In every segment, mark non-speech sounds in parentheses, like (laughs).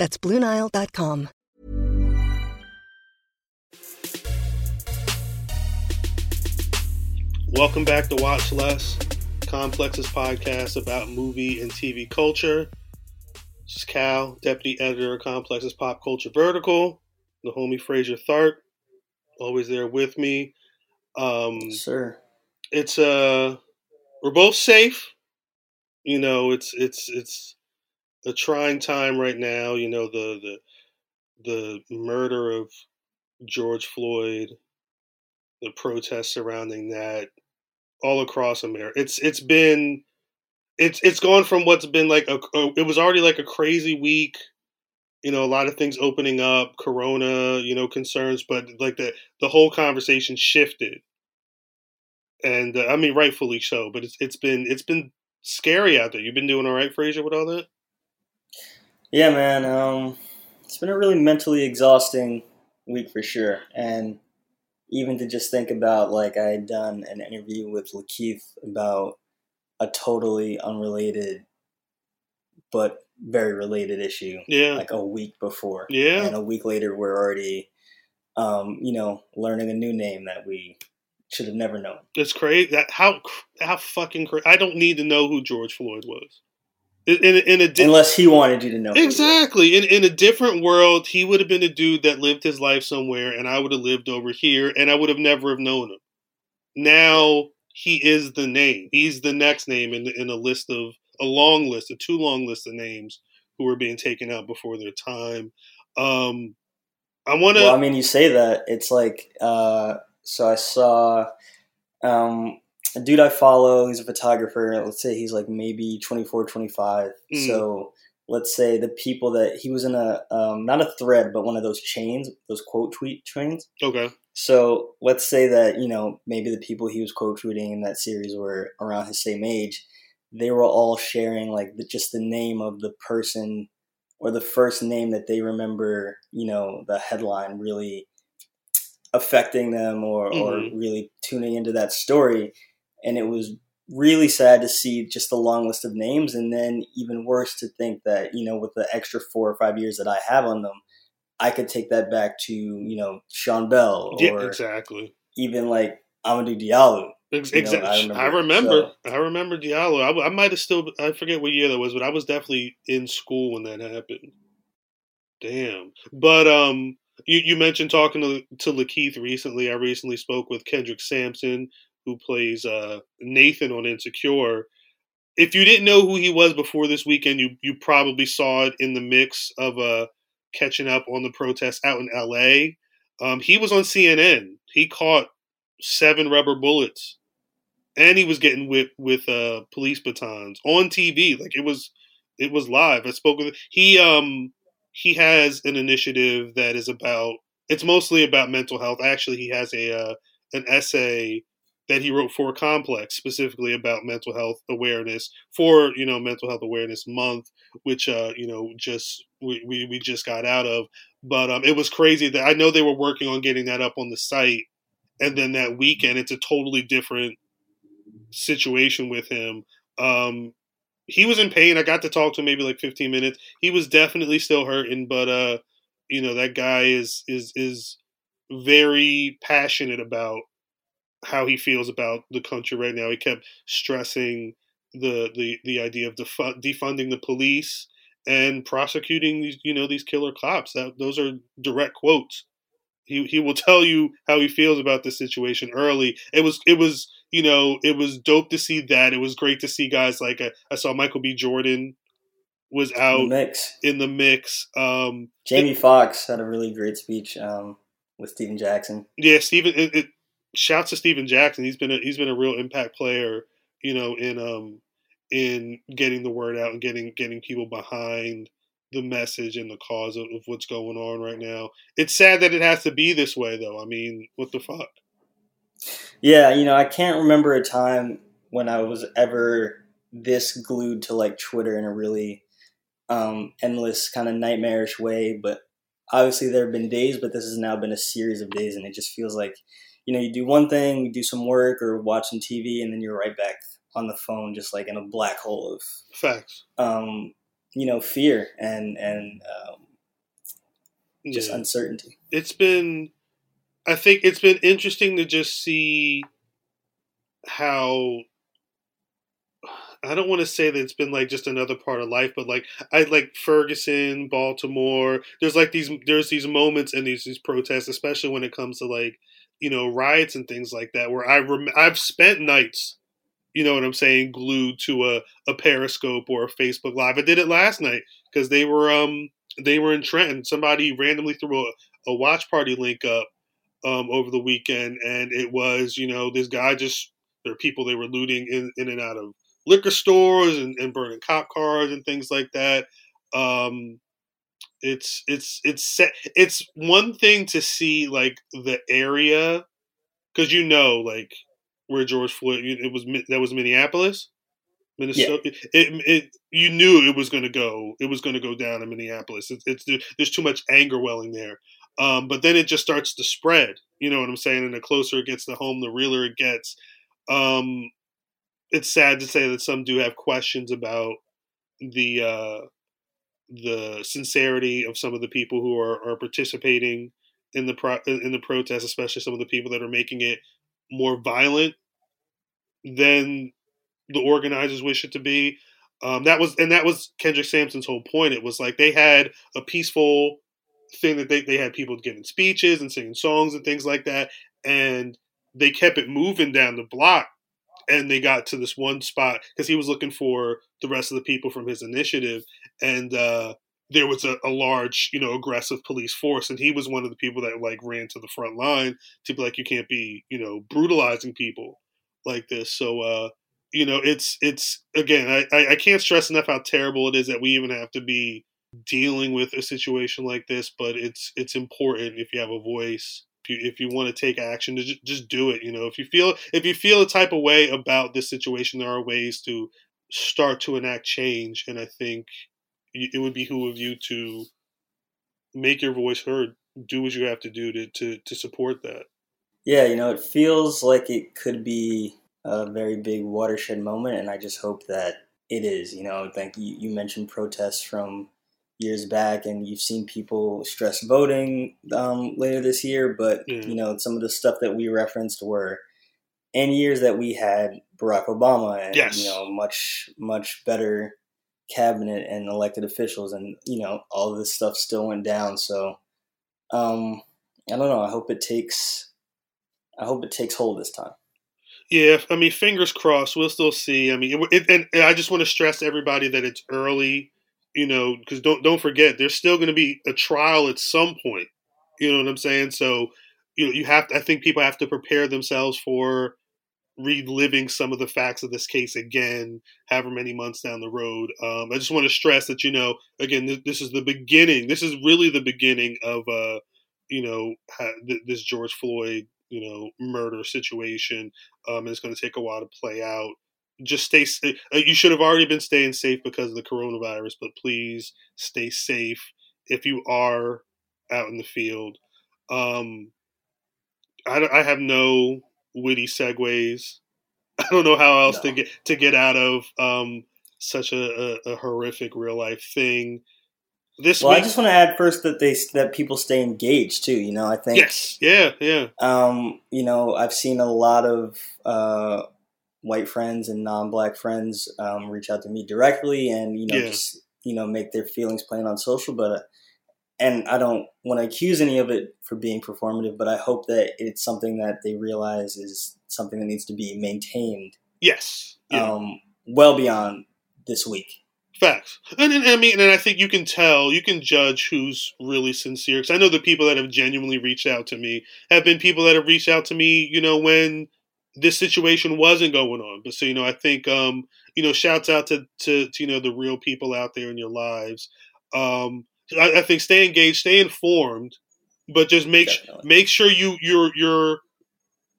That's BlueNile.com. Welcome back to Watch Less, Complex's podcast about movie and TV culture. This is Khal, deputy editor of Complex's Pop Culture Vertical. The homie Frazier Tharpe, always there with me. Um, Sir. it's uh, we're both safe. You know, it's it's it's a trying time right now. You know, the the the murder of George Floyd, the protests surrounding that, all across America. It's it's been it's it's gone from what's been like a, a it was already like a crazy week. You know, a lot of things opening up, Corona, you know, concerns, but like the the whole conversation shifted, and uh, I mean, rightfully so. But it's it's been it's been scary out there. You've been doing all right, Frazier, with all that. Yeah, man. Um, it's been a really mentally exhausting week for sure, and even to just think about like I had done an interview with Lakeith about a totally unrelated but very related issue, Yeah, like a week before, yeah, and a week later we're already, um, you know, learning a new name that we should have never known. it's crazy. That how how fucking crazy. I don't need to know who George Floyd was. In in, a di- Unless he wanted you to know. who he was. Exactly. In in a different world, he would have been a dude that lived his life somewhere, and I would have lived over here, and I would have never have known him. Now he is the name. He's the next name in in a list of a long list, a too long list of names who were being taken out before their time. Um, I want to. Well, I mean, you say that it's like uh, so. I saw um, a dude I follow. He's a photographer. Let's say he's like maybe 24, 25. Mm. So let's say the people that he was in a um, not a thread, but one of those chains, those quote tweet chains. okay. So let's say that you know maybe the people he was quote tweeting in that series were around his same age. They were all sharing like the, just the name of the person or the first name that they remember. You know, the headline really affecting them or, or Mhm. really tuning into that story. And it was really sad to see just the long list of names, and then even worse to think that you know with the extra four or five years that I have on them. I could take that back to you know Sean Bell or Yeah. Exactly. even like Amadou Diallo. Ex- You know, I I remember. remember. I remember Diallo. I might have still. I forget what year that was, but I was definitely in school when that happened. Damn. But um, you you mentioned talking to to Lakeith recently. I recently spoke with Kendrick Sampson, who plays uh Nathan on Insecure. If you didn't know who he was before this weekend, you you probably saw it in the mix of uh catching up on the protests out in L.A. Um, he was on CNN. He caught seven rubber bullets and he was getting whipped with uh, police batons on TV. Like it was, it was live. I spoke with he. Um, he has an initiative that is about. It's mostly about mental health. Actually, he has a uh, an essay that he wrote for Complex specifically about mental health awareness for you know Mental Health Awareness Month, which uh, you know just we, we we just got out of. But um, it was crazy that I know they were working on getting that up on the site, and then that weekend it's a totally different situation with him. Um, he was in pain. I got to talk to him maybe like 15 minutes. He was definitely still hurting, but uh, you know that guy is is is very passionate about how he feels about the country right now. He kept stressing the the the idea of defu- defunding the police and prosecuting these you know these killer cops. That those are direct quotes. He he will (laughs) tell you how he feels about the situation early. It was it was you know it was dope to see that. It was great to see guys like uh, I saw Michael B. Jordan was in the out mix. in the mix. Um, Jamie Foxx had a really great speech um, with Stephen Jackson. yeah, Stephen. It, it, shouts to Stephen Jackson. He's been a, he's been a real impact player. You know, in um in getting the word out and getting getting people behind the message and the cause of, of what's going on right now. It's sad that it has to be this way, though. I mean, what the fuck? Yeah, you know, I can't remember a time when I was ever this glued to like Twitter in a really um, endless kind of nightmarish way. But obviously, there have been days, but this has now been a series of days, and it just feels like you know you do one thing, you do some work or watch some TV, and then you're right back on the phone, just like in a black hole of facts. Um, you know, fear and and um, just yeah. uncertainty. It's been, I think, it's been interesting to just see how I don't want to say that it's been like just another part of life, but like I like Ferguson, Baltimore. There's like these there's these moments and these these protests, especially when it comes to like you know riots and things like that, where I rem- I've spent nights, you know what I'm saying, glued to a a Periscope or a Facebook Live. I did it last night because they were um they were in Trenton. Somebody randomly threw a, a watch party link up um over the weekend, and it was you know this guy just there are people they were looting in in and out of liquor stores and, and burning cop cars and things like that. Um, it's it's it's it's one thing to see like the area because you know like where George Floyd it was that was Minneapolis. Minnesota. Yeah. It, it, you knew it was going to go. It was going to go down in Minneapolis. It's, it's there's too much anger welling there. Um, but then it just starts to spread. You know what I'm saying? And the closer it gets to home, the realer it gets. Um, it's sad to say that some do have questions about the uh, the sincerity of some of the people who are, are participating in the pro- in the protest, especially some of the people that are making it more violent than the organizers wish it to be. Um, that was and that was Kendrick Sampson's whole point. It was like they had a peaceful thing that they, they had people giving speeches and singing songs and things like that, and they kept it moving down the block and they got to this one spot because he was looking for the rest of the people from his initiative, and uh, there was a, a, large, you know, aggressive police force, and he was one of the people that like ran to the front line to be like, you can't be, you know, brutalizing people like this. So, uh, you know, it's it's again, I, I can't stress enough how terrible it is that we even have to be dealing with a situation like this, but it's it's important if you have a voice if you if you want to take action to just, just do it you know if you feel if you feel a type of way about this situation there are ways to start to enact change and i think it would behoove you to make your voice heard do what you have to do to to, to support that yeah you know it feels like it could be a very big watershed moment and i just hope that it is you know like you, you mentioned protests from years back, and you've seen people stress voting um, later this year. But mm. you know, some of the stuff that we referenced were in years that we had Barack Obama and yes. you know much much better cabinet and elected officials, and you know all this stuff still went down. So um, I don't know. I hope it takes. I hope it takes hold this time. Yeah, I mean, fingers crossed. We'll still see. I mean, it, and I just want to stress to everybody that it's early you know, because don't don't forget, there's still going to be a trial at some point. You know what I'm saying? So, you know, you have to. I think people have to prepare themselves for reliving some of the facts of this case again, however many months down the road. Um, I just want to stress that you know, again, this, this, is the beginning. This is really the beginning of, uh, you know, this George Floyd, you know, murder situation. Um, it's going to take a while to play out just stay. Uh, you should have already been staying safe because of the coronavirus, but please stay safe if you are out in the field. Um, I, I have no witty segues. (laughs) I don't know how else no. to get to get out of um, such a, a, a, horrific real life thing. This well, week, I just want to add first that they that people stay engaged too. You know, I think yes, yeah, yeah. Um, you know, I've seen a lot of uh, white friends and non-black friends um, reach out to me directly and you know yeah. just you know make their feelings plain on social but uh, and i don't want to accuse any of it for being performative but i hope that it's something that they realize is something that needs to be maintained yes yeah. um, well beyond this week Facts, and, and, I mean, and I think you can tell, you can judge who's really sincere. Because I know the people that have genuinely reached out to me have been people that have reached out to me, you know, when this situation wasn't going on. But so you know, I think um, you know, shouts out to, to, to you know the real people out there in your lives. Um, I, I think stay engaged, stay informed, but just make Definitely. make sure you you're you're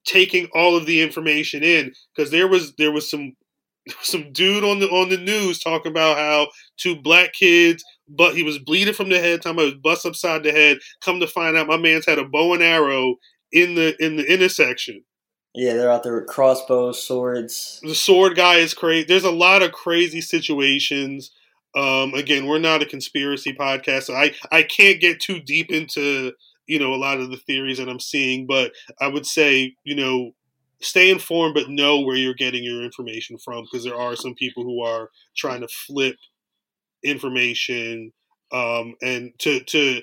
taking all of the information in because there was there was some (laughs) some dude on the on the news talking about how two black kids but he was bleeding from the head talking about he was bust upside the head come to find out my man's had a bow and arrow in the in the intersection Yeah, they're out there with crossbows, swords. the sword guy is crazy there's a lot of crazy situations um again we're not a conspiracy podcast so i i can't get too deep into you know a lot of the theories that i'm seeing but i would say you know stay informed but know where you're getting your information from because there are some people who are trying to flip information um and to to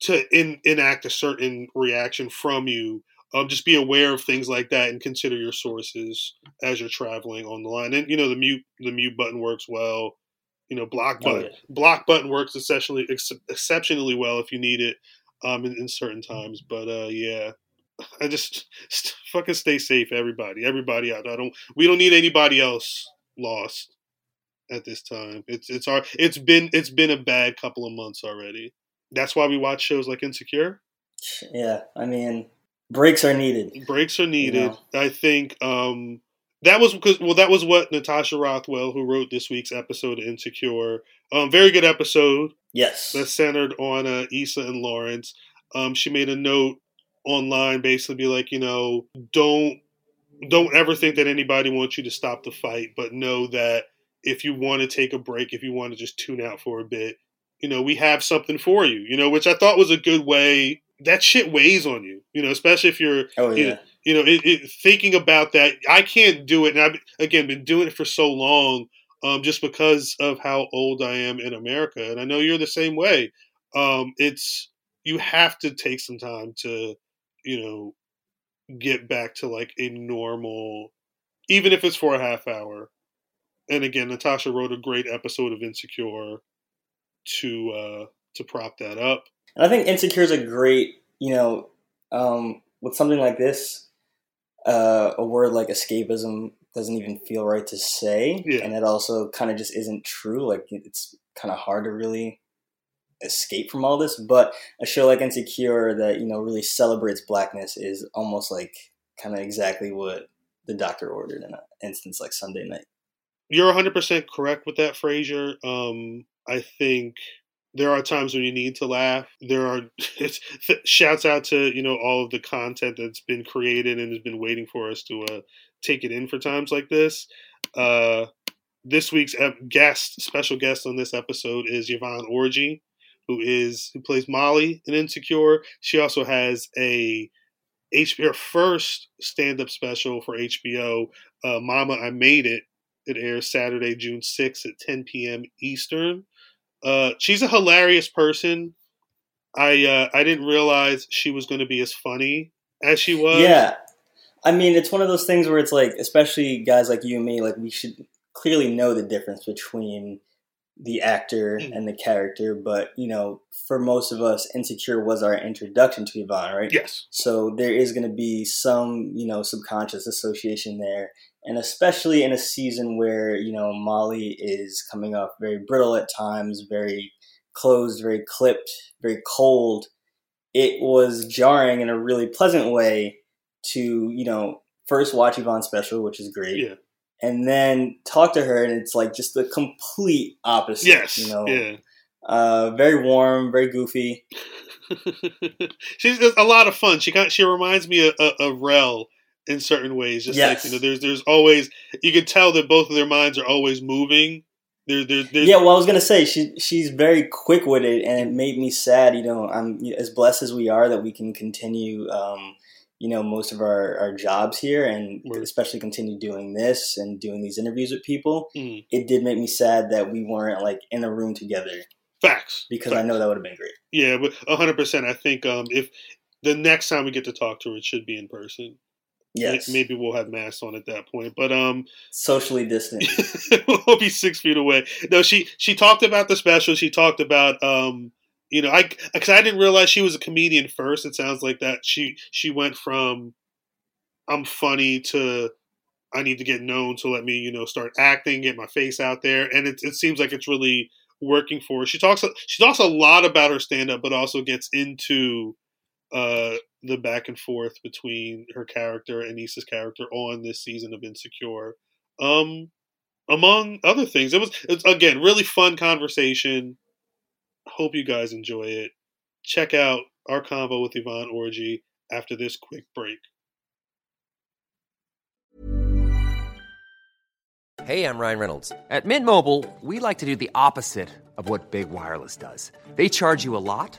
to in, enact a certain reaction from you um, just be aware of things like that and consider your sources as you're traveling on the line. And you know the mute the mute button works well. You know block Oh, button yeah. block button works exceptionally ex- exceptionally well if you need it um, in, in certain times. But uh, yeah, (laughs) I just st- fucking stay safe, everybody. Everybody out. I don't. We don't need anybody else lost at this time. It's it's our it's been it's been a bad couple of months already. That's why we watch shows like Insecure. Yeah, I mean, breaks are needed. breaks are needed. know. I think um, that was because well, that was what Natasha Rothwell, who wrote this week's episode of Insecure, um, very good episode Yes. that's centered on uh, Issa and Lawrence. Um, she made a note online, basically, be like, you know, don't don't ever think that anybody wants you to stop the fight, but know that if you want to take a break, if you want to just tune out for a bit, you know, we have something for you. You know, which I thought was a good way. That shit weighs on you, you know, especially if you're oh you yeah. know, you know, it, it, thinking about that, I can't do it. And I've again been doing it for so long, um, just because of how old I am in America, and I know you're the same way. Um, it's you have to take some time to, you know, get back to like a normal, even if it's for a half hour. And again, Natasha wrote a great episode of Insecure to uh, to prop that up. And I think insecure is a great, you know, um, with something like this, uh, a word like escapism doesn't even feel right to say, Yeah. and it also kind of just isn't true. Like it's kind of hard to really escape from all this. But a show like Insecure that you know really celebrates blackness is almost like kind of exactly what the doctor ordered in an instance like Sunday Night. You're 100% correct with that, Frazier. Um, I think there are times when you need to laugh. There are (laughs) shouts out to you know all of the content that's been created and has been waiting for us to uh, take it in for times like this. Uh, this week's guest, special guest on this episode is Yvonne Orji, who is who plays Molly in Insecure. She also has a HBO her first stand up special for HBO, uh, Mama I Made It. It airs Saturday, June 6th at 10 p.m. Eastern. Uh, she's a hilarious person. I uh, I didn't realize she was going to be as funny as she was. Yeah. I mean, it's one of those things where it's like, especially guys like you and me, like we should clearly know the difference between the actor Mm. and the character. But, you know, for most of us, Insecure was our introduction to Yvonne, right? Yes. So there is going to be some, you know, subconscious association there. And especially in a season where, you know, Molly is coming off very brittle at times, very closed, very clipped, very cold. It was jarring in a really pleasant way to, you know, first watch Yvonne's special, which is great. Yeah. And then talk to her, and it's like just the complete opposite. Yes. You know, Yeah. uh, very warm, very goofy. (laughs) She's a lot of fun. She kind she reminds me of, of, of Rel in certain ways. Just Yes. like you know, there's there's always you can tell that both of their minds are always moving. There, there, there's, Yeah, well, I was gonna say she she's very quick witted, and it made me sad. You know, I'm as blessed as we are that we can continue, um, you know, most of our, our jobs here, and Right. especially continue doing this and doing these interviews with people. Mm. It did make me sad that we weren't like in a room together facts because I know that would have been great. Yeah, but hundred percent. I think um, if the next time we get to talk to her, it should be in person. Yes, Maybe we'll have masks on at that point. But um, socially distant. (laughs) we'll be six feet away. No, she she talked about the special. She talked about um, you know, I because I didn't realize she was a comedian first. It sounds like that she she went from I'm funny to I need to get known to let me you know start acting, get my face out there, and it it seems like it's really working for. Her. She talks she talks a lot about her stand up, but also gets into uh, the back and forth between her character and Issa's character on this season of Insecure. Um, among other things, it was it's again really fun conversation. Hope you guys enjoy it. Check out our convo with Yvonne Orji after this quick break. Hey, I'm Ryan Reynolds. At Mint Mobile, we like to do the opposite of what Big Wireless does. They charge you a lot,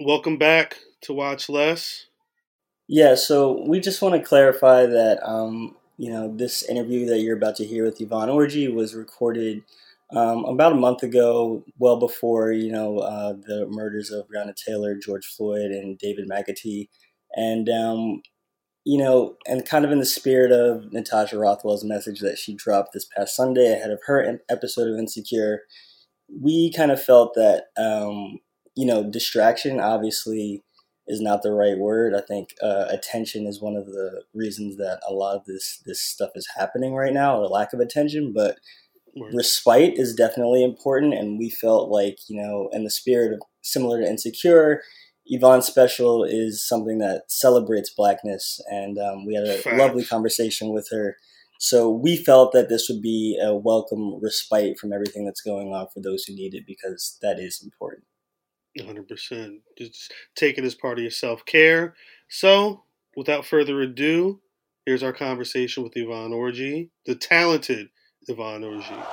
Welcome back to Watch Less. Yeah, so we just want to clarify that um, you know this interview that you're about to hear with Yvonne Orji was recorded um, about a month ago, well before you know uh, the murders of Breonna Taylor, George Floyd, and David McAtee, and um, you know, and kind of in the spirit of Natasha Rothwell's message that she dropped this past Sunday ahead of her episode of Insecure, we kind of felt that um, you know distraction obviously is not the right word. I think uh, attention is one of the reasons that a lot of this this stuff is happening right now, or lack of attention. But respite is definitely important, and we felt like you know, in the spirit of similar to Insecure, Yvonne's special is something that celebrates blackness, and um, we had a lovely conversation with her. So we felt that this would be a welcome respite from everything that's going on for those who need it, because that is important. 100%. Just take it as part of your self care. So, without further ado, here's our conversation with Yvonne Orji, the talented Yvonne Orji.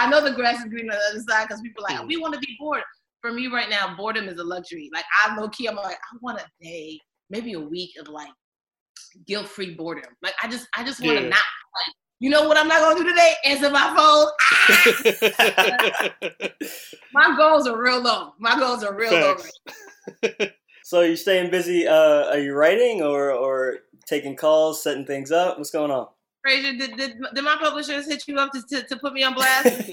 I know the grass is green on the other side because people are like, hmm. we want to be bored. For me right now, boredom is a luxury. Like, I low key, I'm like, I want a day, maybe a week of like guilt free boredom. Like, I just, I just want to yeah. not like, you know what I'm not gonna do today? Answer my phone. (laughs) my goals are real low. My goals are real Facts. low. (laughs) so you're staying busy. Uh, are you writing or or taking calls, setting things up? What's going on? Frazier, did, did, did my publishers hit you up to, to, to put me on blast? (laughs)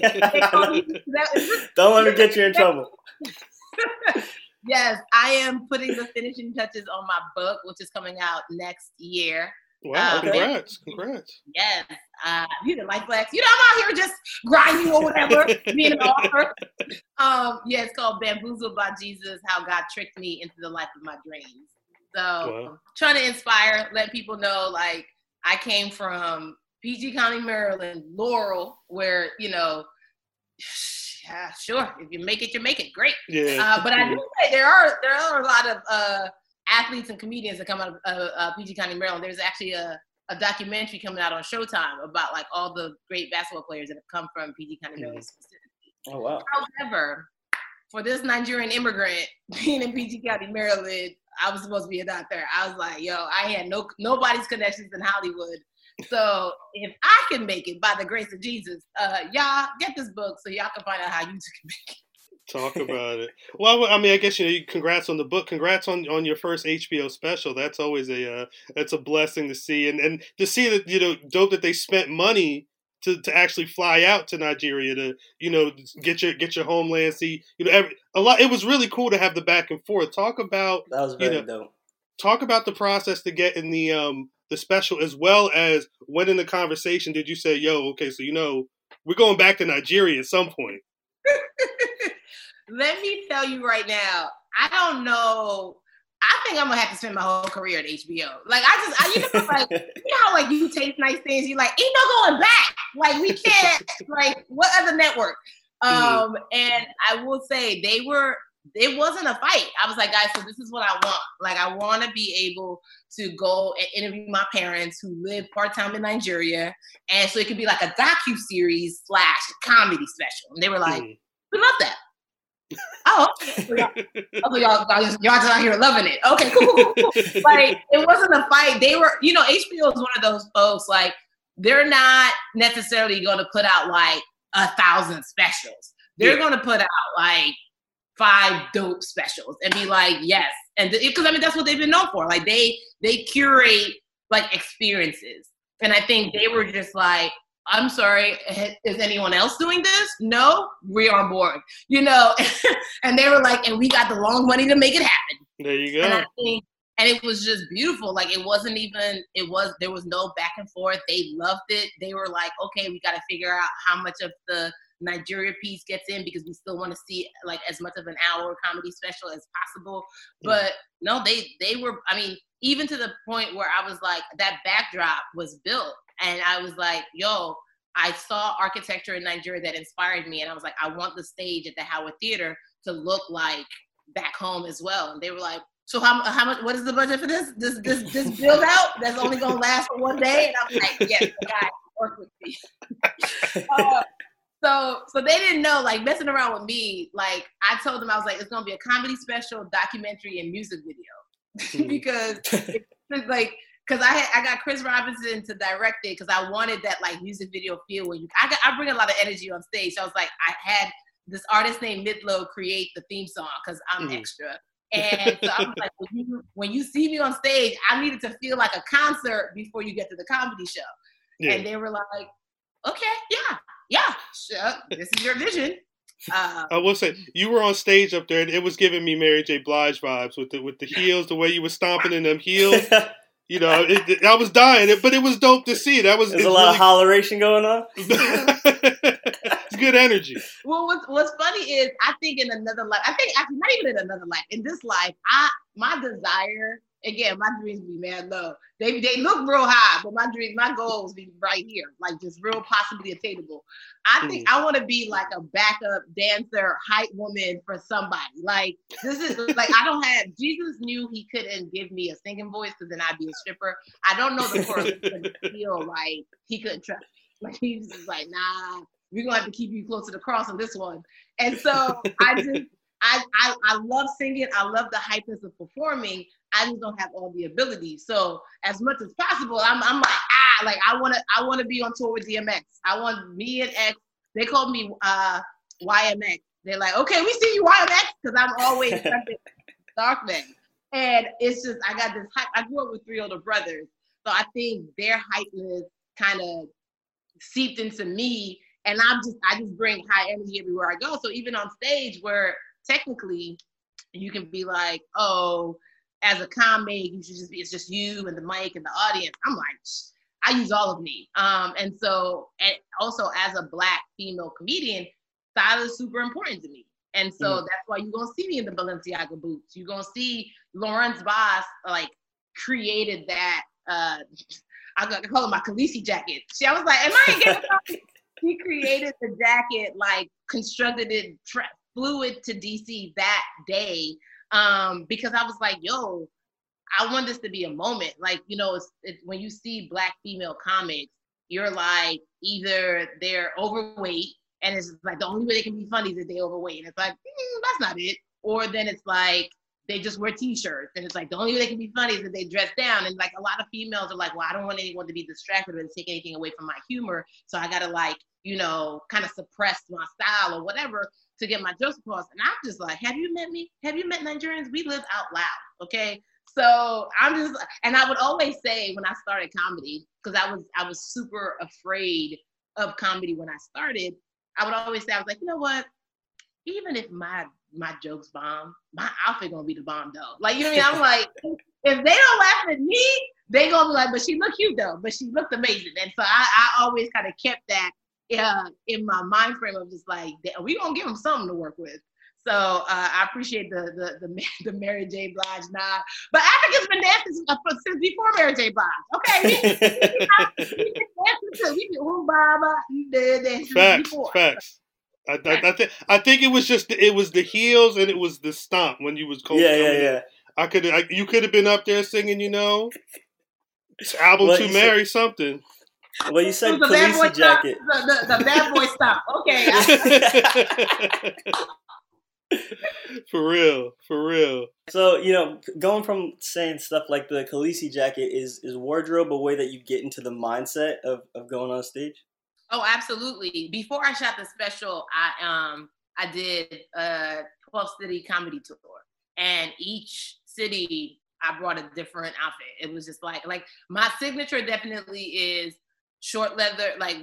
Don't let me get you in trouble. yes, I am putting the finishing touches on my book, which is coming out next year. Wow, um, congrats, (laughs) congrats. Yes. Uh, you know, like flex. You know, I'm out here just grinding or whatever, being an author. (laughs) Um, yeah, it's called Bamboozled by Jesus, How God Tricked Me into the Life of My Dreams. So wow. trying to inspire, let people know like I came from PG County, Maryland, Laurel, where, you know, yeah, sure. If you make it, you make it. Great. Yeah. Uh, but I do say there are there are a lot of uh, athletes and comedians that come out of uh, uh, PG County, Maryland. There's actually a, a documentary coming out on Showtime about like all the great basketball players that have come from PG County, Maryland specifically. Oh wow! However, for this Nigerian immigrant (laughs) being in PG County, Maryland, I was supposed to be a doctor. I was like, yo, I had no nobody's connections in Hollywood. So if I can make it by the grace of Jesus, uh, y'all get this book so y'all can find out how you can make it. Talk about it. Well, I mean, I guess you know. Congrats on the book. Congrats on, on your first HBO special. That's always a uh, that's a blessing to see, and and to see that you know, dope that they spent money to, to actually fly out to Nigeria to you know get your get your homeland. See, you know, every, a lot. It was really cool to have the back and forth. Talk about that was very you know, dope. Talk about the process to get in the um the special as well as when in the conversation did you say, "Yo, okay, so you know we're going back to Nigeria at some point." (laughs) Let me tell you right now, I don't know. I think I'm gonna have to spend my whole career at HBO. Like I just, I, you know, like (laughs) you know how like you taste nice things. You're like, ain't no going back. Like we can't. (laughs) like what other network? Mm-hmm. Um, mm-hmm. and I will say they were. It wasn't a fight. I was like, guys, so this is what I want. Like, I want to be able to go and interview my parents who live part time in Nigeria, and so it could be like a docu series slash comedy special. And they were like, mm-hmm. we love that oh, y'all, (laughs) oh, y'all, y'all, just, y'all just out here loving it. Okay, cool, cool, cool. like it wasn't a fight. They were, you know, HBO is one of those folks. Like they're not necessarily going to put out like a thousand specials. they're Yeah. gonna put out like five dope specials and be like, yes, and because I mean that's what they've been known for. Like they they curate like experiences, and I think they were just like. I'm sorry, is anyone else doing this? No, we're on board, you know? (laughs) and they were like, and we got the long money to make it happen. There you And go. I think, and it was just beautiful. Like it wasn't even, it was, there was no back and forth. They loved it. They were like, okay, we got to figure out how much of the Nigeria piece gets in because we still want to see like as much of an hour comedy special as possible. Mm. But no, they, they were, I mean, even to the point where I was like, that backdrop was built. And I was like, yo, I saw architecture in Nigeria that inspired me. And I was like, I want the stage at the Howard Theater to look like back home as well. And they were like, so how, how much, what is the budget for this? This, this, this (laughs) build out that's only going to last for one day? And I'm like, yes, the guy work with me. (laughs) Uh, so, so they didn't know, like messing around with me. Like I told them, I was like, it's going to be a comedy special, documentary, and music video. (laughs) because it's like, because I had, I got Chris Robinson to direct it because I wanted that like music video feel where you I got, I bring a lot of energy on stage. So I was like, I had this artist named Midlow create the theme song because I'm Mhm. extra. And so I was like, when you, when you see me on stage, I needed to feel like a concert before you get to the comedy show. Yeah. And they were like, okay, yeah, yeah, sure. This is your vision. Uh, I will say you were on stage up there, and it was giving me Mary J. Blige vibes with the with the heels, the way you were stomping in them heels. (laughs) You know, it, it- I was dying, it, but it was dope to see. That was There's a lot of really- holleration going on. (laughs) it's good energy. well, what's, what's funny is I think in another life, I think actually not even in another life, in this life, I my desire, again, my dreams be mad low. They they look real high, but my dreams, my goals be right here, like just real possibly attainable. I hmm. think I want to be like a backup dancer, hype woman for somebody. Like this is (laughs) like I don't have Jesus knew he couldn't give me a singing voice because then I'd be a stripper. I don't know the chorus but feel like he couldn't trust me. Like he was just like, nah, we're gonna have to keep you close to the cross on this one. And so I just I, I I love singing. I love the hypeness of performing. I just don't have all the abilities. So as much as possible, I'm I'm like ah like I wanna I wanna be on tour with DMX. I want me and X. They called me uh YMX. They're like, okay, we see you YMX because I'm always (laughs) dark man. And it's just I got this hype. I grew up with three older brothers, so I think their hypeness kind of seeped into me and I'm just I just bring high energy everywhere I go. So even on stage where technically you can be like, oh, as a comic, you should just be it's just you and the mic and the audience. I'm like, I use all of me. Um, and so and also as a black female comedian, style is super important to me. And so that's why you're gonna see me in the Balenciaga boots. You're gonna see Lawrence Voss like created that uh I got to call it my Khaleesi jacket. She I was like, Am I in Game? (laughs) He created the jacket, like constructed it, tra- flew it to DC that day. Um, because I was like, yo, I want this to be a moment. Like, you know, it's, it's when you see black female comics, you're like, either they're overweight, and it's like the only way they can be funny is if they're overweight. And it's like, mm, that's not it. Or then it's like they just wear t-shirts, and it's like the only way they can be funny is if they dress down. And like a lot of females are like, well, I don't want anyone to be distracted or to take anything away from my humor, so I gotta like, you know, kind of suppress my style or whatever to get my jokes across. And I'm just like, have you met me? Have you met Nigerians? We live out loud, okay? So I'm just, and I would always say when I started comedy, because I was I was super afraid of comedy when I started. I would always say I was like, you know what? Even if my my jokes bomb, my outfit gonna be the bomb though. Like you know what I mean? I'm like, if they don't laugh at me, they gonna be like, but she looked cute though, but she looked amazing. And so I, I always kind of kept that uh, in my mind frame of just like, we gonna give them something to work with. So uh, I appreciate the the the, (laughs) the Mary J. Blige nod. But Africa's been dancing since, uh, since before Mary J. Blige. Okay, we, we, been dancing since we been ooh, baba, dancing Facts, before. facts. I, I, I, think I think it was just it was the heels and it was the stomp when you was cold. yeah, yeah, yeah. I could you could have been up there singing, you know, it's album Well, to you marry something. Well, you said the bad boy Khaleesi stop. jacket. The, the, the bad boy stop. Okay. (laughs) For real, for real. So you know, going from saying stuff like the Khaleesi jacket is is wardrobe a way that you get into the mindset of, of going on stage? Oh, absolutely. Before I shot the special, I um I did a 12 city comedy tour, and each city I brought a different outfit. It was just like like my signature definitely is short leather, like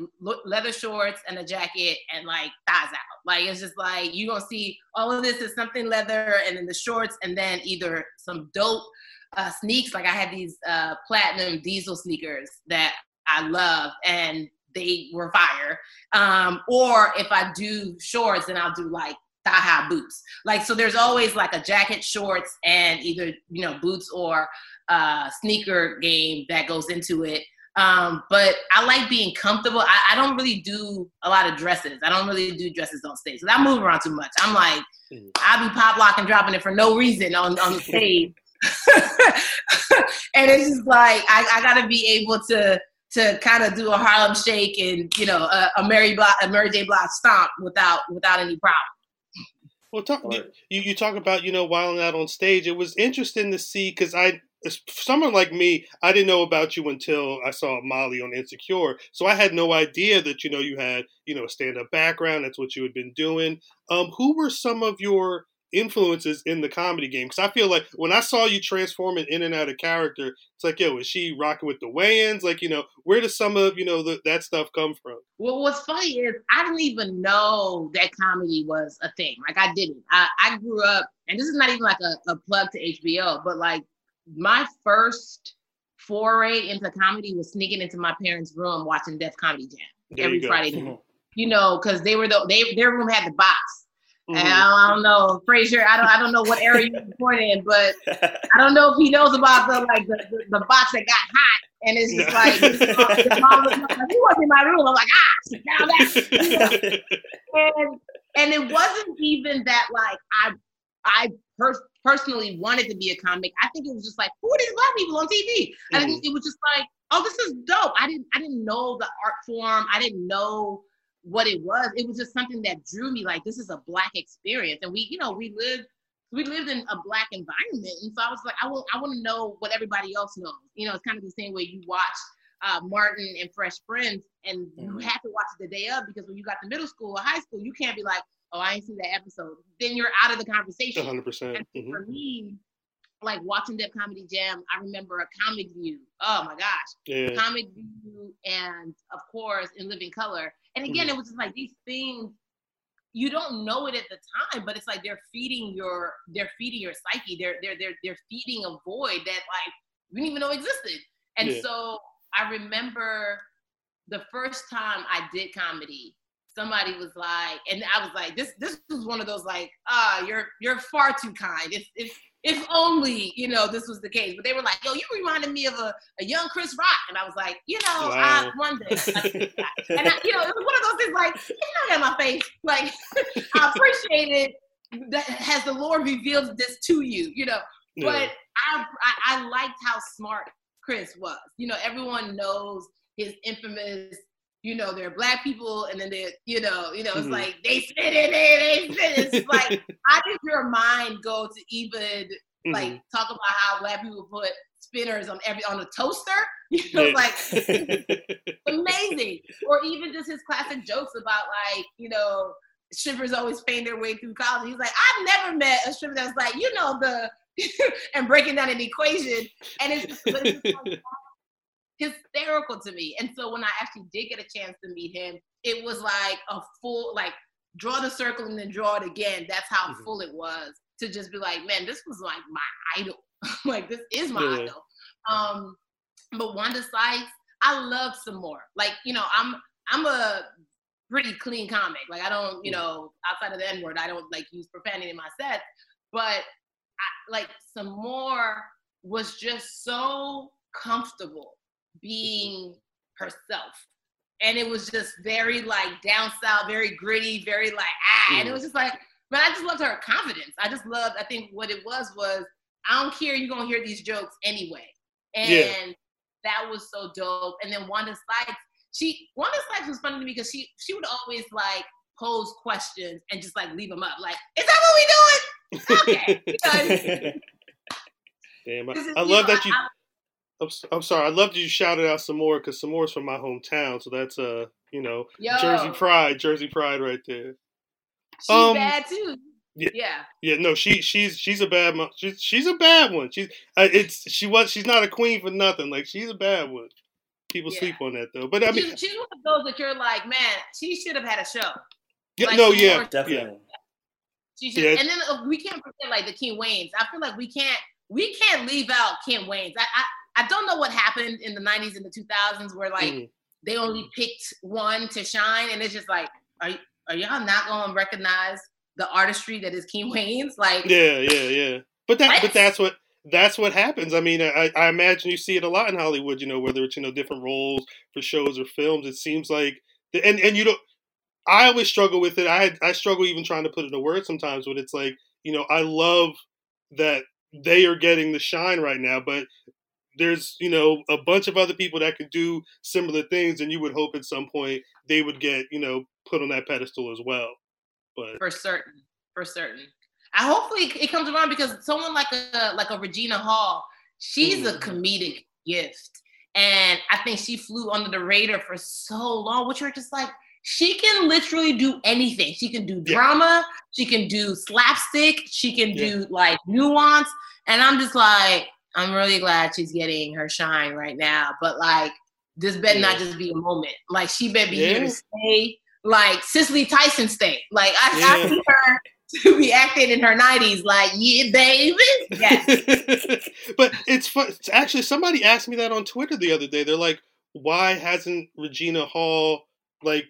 leather shorts and a jacket and like thighs out. Like it's just like you gonna see all of this is something leather and then the shorts and then either some dope uh, sneaks. Like I had these uh, platinum diesel sneakers that I love and they were fire. Um, or if I do shorts, then I'll do like thigh high boots. Like so, there's always like a jacket, shorts, and either you know boots or uh, sneaker game that goes into it. Um, but I like being comfortable. I, I, don't really do a lot of dresses. I don't really do dresses on stage. So I move around too much. I'm like, mm-hmm. I be pop locking, dropping it for no reason on, on the stage. (laughs) and it's just like I, I gotta be able to to kind of do a Harlem shake and you know a, a Mary Block, a Mary J. Blige stomp without without any problem. Well, talk, you, you talk about you know wilding out on stage. It was interesting to see because I someone like me, I didn't know about you until I saw Molly on Insecure. So I had no idea that you know you had you know a stand up background. That's what you had been doing. Um, who were some of your influences in the comedy game because I feel like when I saw you transforming in and out of character, it's like, yo, is she rocking with the Wayans? Like, you know, where does some of you know the, that stuff come from? Well, what's funny is I didn't even know that comedy was a thing. Like, I didn't. I, I grew up, and this is not even like a, a plug to HBO, but like my first foray into comedy was sneaking into my parents' room watching Def Comedy Jam there every Friday night. (laughs) You know, because they were the they their room had the box. Mm-hmm. And I don't know, Frazier. I don't. I don't know what area you born in, but (laughs) I don't know if he knows about the like the, the, the box that got hot, and it's just like his mom was like, "He was in my room." I'm like, "Ah, now that." (laughs) and and it wasn't even that like I I per- personally wanted to be a comic. I think it was just like, who are these black people on TV? And mm-hmm. it was just like, oh, this is dope. I didn't I didn't know the art form. I didn't know what it was. It was just something that drew me. Like this is a black experience, and we, you know, we lived we lived in a black environment, and so I was like, I want I want to know what everybody else knows. You know, it's kind of the same way you watch uh, Martin and Fresh Friends, and you mm-hmm. have to watch it the day of because when you got to middle school or high school, you can't be like, oh, I ain't seen that episode. Then you're out of the conversation. 100. percent mm-hmm. For me, like watching that Comedy Jam, I remember a Comic View. Oh my gosh, yeah. Comic View, and of course in Living Color. And again, mm-hmm. it was just like these things. You don't know it at the time, but it's like they're feeding your they're feeding your psyche. They're they're they're they're feeding a void that like we didn't even know existed. And yeah. so I remember the first time I did comedy, somebody was like, and I was like, this this was one of those like, ah, you're you're far too kind. If if if only you know this was the case. But they were like, yo, you reminded me of a, a young Chris Rock, and I was like, you know, wow. I, one day, and I, you know, it was one of those things like, you know, in my face, like (laughs) I appreciate it. That has the Lord revealed this to you, you know. Yeah. But I, I I liked how smart Chris was. You know, everyone knows his infamous you know, they're black people, and then they, you know, you know, it's mm-hmm. like they spit in it, they spit. It's like, (laughs) how did your mind go to even mm-hmm. like talk about how black people put spinners on every on a toaster? (laughs) You know, yeah. like (laughs) amazing. Or even just his classic jokes about like, you know, strippers always paying their way through college. He's like, I've never met a stripper that's like, you know, the and breaking down an equation. And it's, it's hysterical to me. And so when I actually did get a chance to meet him, it was like a full like draw the circle and then draw it again. That's how mm-hmm. full it was to just be like, man, this was like my idol. (laughs) like this is my yeah. idol. Um, but Wanda Sykes, I love Sommore. Like, you know, I'm I'm a pretty clean comic. Like I don't, you know, outside of the N word, I don't like use profanity in my sets. But I, like Sommore was just so comfortable being herself. And it was just very like down south, very gritty, very like ah. And it was just like, but I just loved her confidence. I just loved, I think what it was was, I don't care, you're gonna hear these jokes anyway. And yeah. that was so dope. And then Wanda Sykes, she Wanda Sykes was funny to me because she she would always like pose questions and just like leave them up. Like, is that what we doing? (laughs) Okay. Damn, I, (laughs) I love know, that you I, I'm, I'm sorry. I'd love that you shouted out Sommore because Sommore is from my hometown. So that's uh, you know, Yo. Jersey pride, Jersey pride right there. She's Um, bad too. yeah. yeah. Yeah, no, she she's she's a bad mo- she's she's a bad one. She's uh, it's she was she's not a queen for nothing. Like she's a bad one. People Yeah. sleep on that though. But I mean, she's, she's one of those that you're like, man, she should have had a show. yeah, like no, yeah, more- yeah. Definitely. She should, Yeah. and then uh, we can't forget like the Kim Wayans. I feel like we can't we can't leave out Kim Wayans. I, I I don't know what happened in the '90s and the 2000s where like Mhm. they only picked one to shine, and it's just like, are are y'all not going to recognize the artistry that is Kim Wayans? Like, Yeah, yeah, yeah. But that, What? but that's what that's what happens. I mean, I, I imagine you see it a lot in Hollywood. You know, whether it's you know different roles for shows or films, it seems like, the, and and you don't. I always struggle with it. I had, I struggle even trying to put it in words sometimes. But it's like you know, I love that they are getting the shine right now, but there's you know a bunch of other people that could do similar things, and you would hope at some point they would get you know put on that pedestal as well. But for certain, for certain. I hopefully it comes around because someone like a like a Regina Hall, she's a Mhm. comedic gift, and I think she flew under the radar for so long. Which you're just like, she can literally do anything. She can do Yeah. drama, she can do slapstick, she can Yeah. do like nuance, and I'm just like, I'm really glad she's getting her shine right now. But like, this better not just be a moment. Like, she better be here to stay. Like Cicely Tyson stay. Like I, I Yeah. see her to be acting in her 90s. Like, yeah, baby. Yes. (laughs) but it's fun. it's Actually, somebody asked me that on Twitter the other day. They're like, "Why hasn't Regina Hall like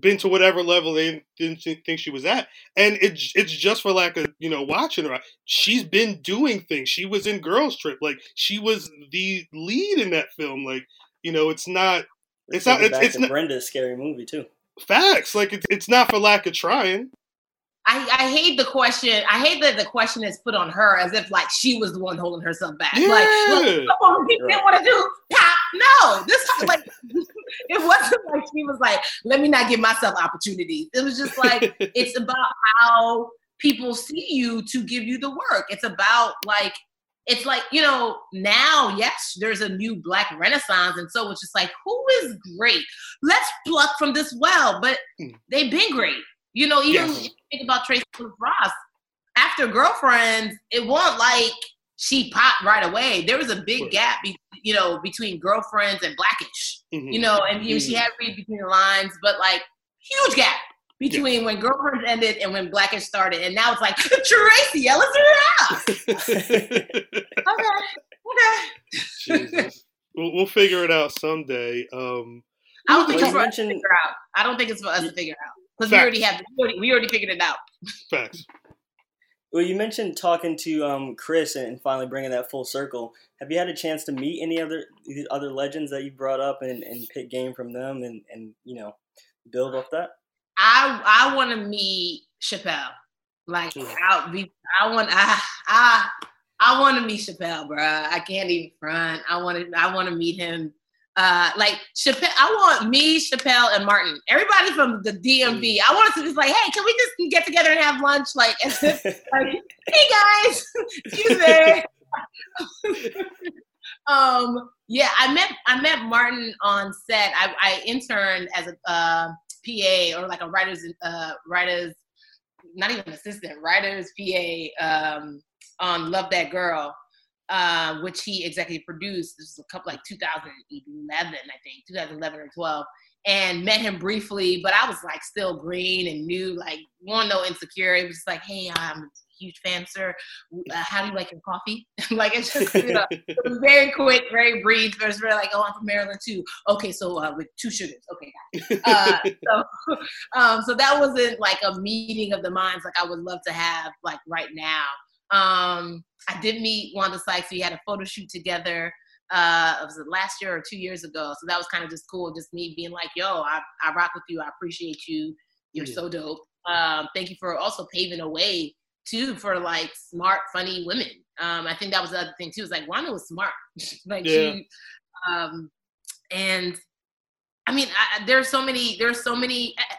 been to whatever level they didn't think she was at?" And it's it's just for lack of you know watching her. She's been doing things. She was in Girls Trip. Like she was the lead in that film. Like you know, it's not. It's not. It's, it's not Brenda's scary movie too. facts. Like it's it's not for lack of trying. I, I hate the question. I hate that the question is put on her as if like she was the one holding herself back. Like, look, Yeah. come on, people didn't want to do pop. No, this like (laughs) it wasn't like she was like, let me not give myself opportunities. It was just like (laughs) it's about how people see you to give you the work. It's about like it's like you know now yes there's a new black renaissance and so it's just like who is great let's pluck from this well but Mm. they've been great you know even Yes. if you think about Tracee Ross after girlfriends it wasn't like she popped right away there was a big gap be, you know between girlfriends and blackish Mhm. you know, and you know, she had read between the lines, but like huge gap between when Girlfriends ended and when Blackish started, and now it's like (laughs) Tracee Ellis Ross. (laughs) Okay, okay. Jesus. We'll, we'll figure it out someday. Um, I don't think it's you for us to figure out. I don't think it's for us to figure out because we already have. We already, we already figured it out. facts. Well, you mentioned talking to um, Chris and, and finally bringing that full circle. Have you had a chance to meet any other these other legends that you brought up and, and pick game from them and, and you know build off that? I I want to meet Chappelle. Like Mm. I be I want I I I want to meet Chappelle, bro. I can't even front. I want to I want to meet him. Uh, like Chappelle, I want me, Chappelle, and Martin. Everybody from the DMV. I want us to just like, hey, can we just get together and have lunch? Like, (laughs) like hey guys, (laughs) excuse me. (laughs) um, yeah, I met I met Martin on set. I, I interned as a uh, PA or like a writer's uh, writer's not even assistant writer's PA um, on Love That Girl, uh, which he executive produced. This is a couple like 2011, I think, 2011 or 12. And met him briefly, but I was like still green and new, like one no insecure. It was just like, hey, I'm huge fan, sir. Uh, how do you like your coffee? (laughs) like it's just you know, (laughs) it very quick, very brief. It was really like, oh, I'm from Maryland too. Okay, so uh, with two sugars. Okay, got it. (laughs) Uh, so, um, so that wasn't like a meeting of the minds like I would love to have like right now. Um, I did meet Wanda Sykes. We had a photo shoot together. Uh, it was it last year or two years ago. So that was kind of just cool. Just me being like, yo, I, I rock with you. I appreciate you. You're Yeah. so dope. Um, thank you for also paving a way too for like smart, funny women. Um, I think that was the other thing too. Is like Wanda was smart. (laughs) like Yeah. she, um, and I mean, I, there's so many, there's so many, eh,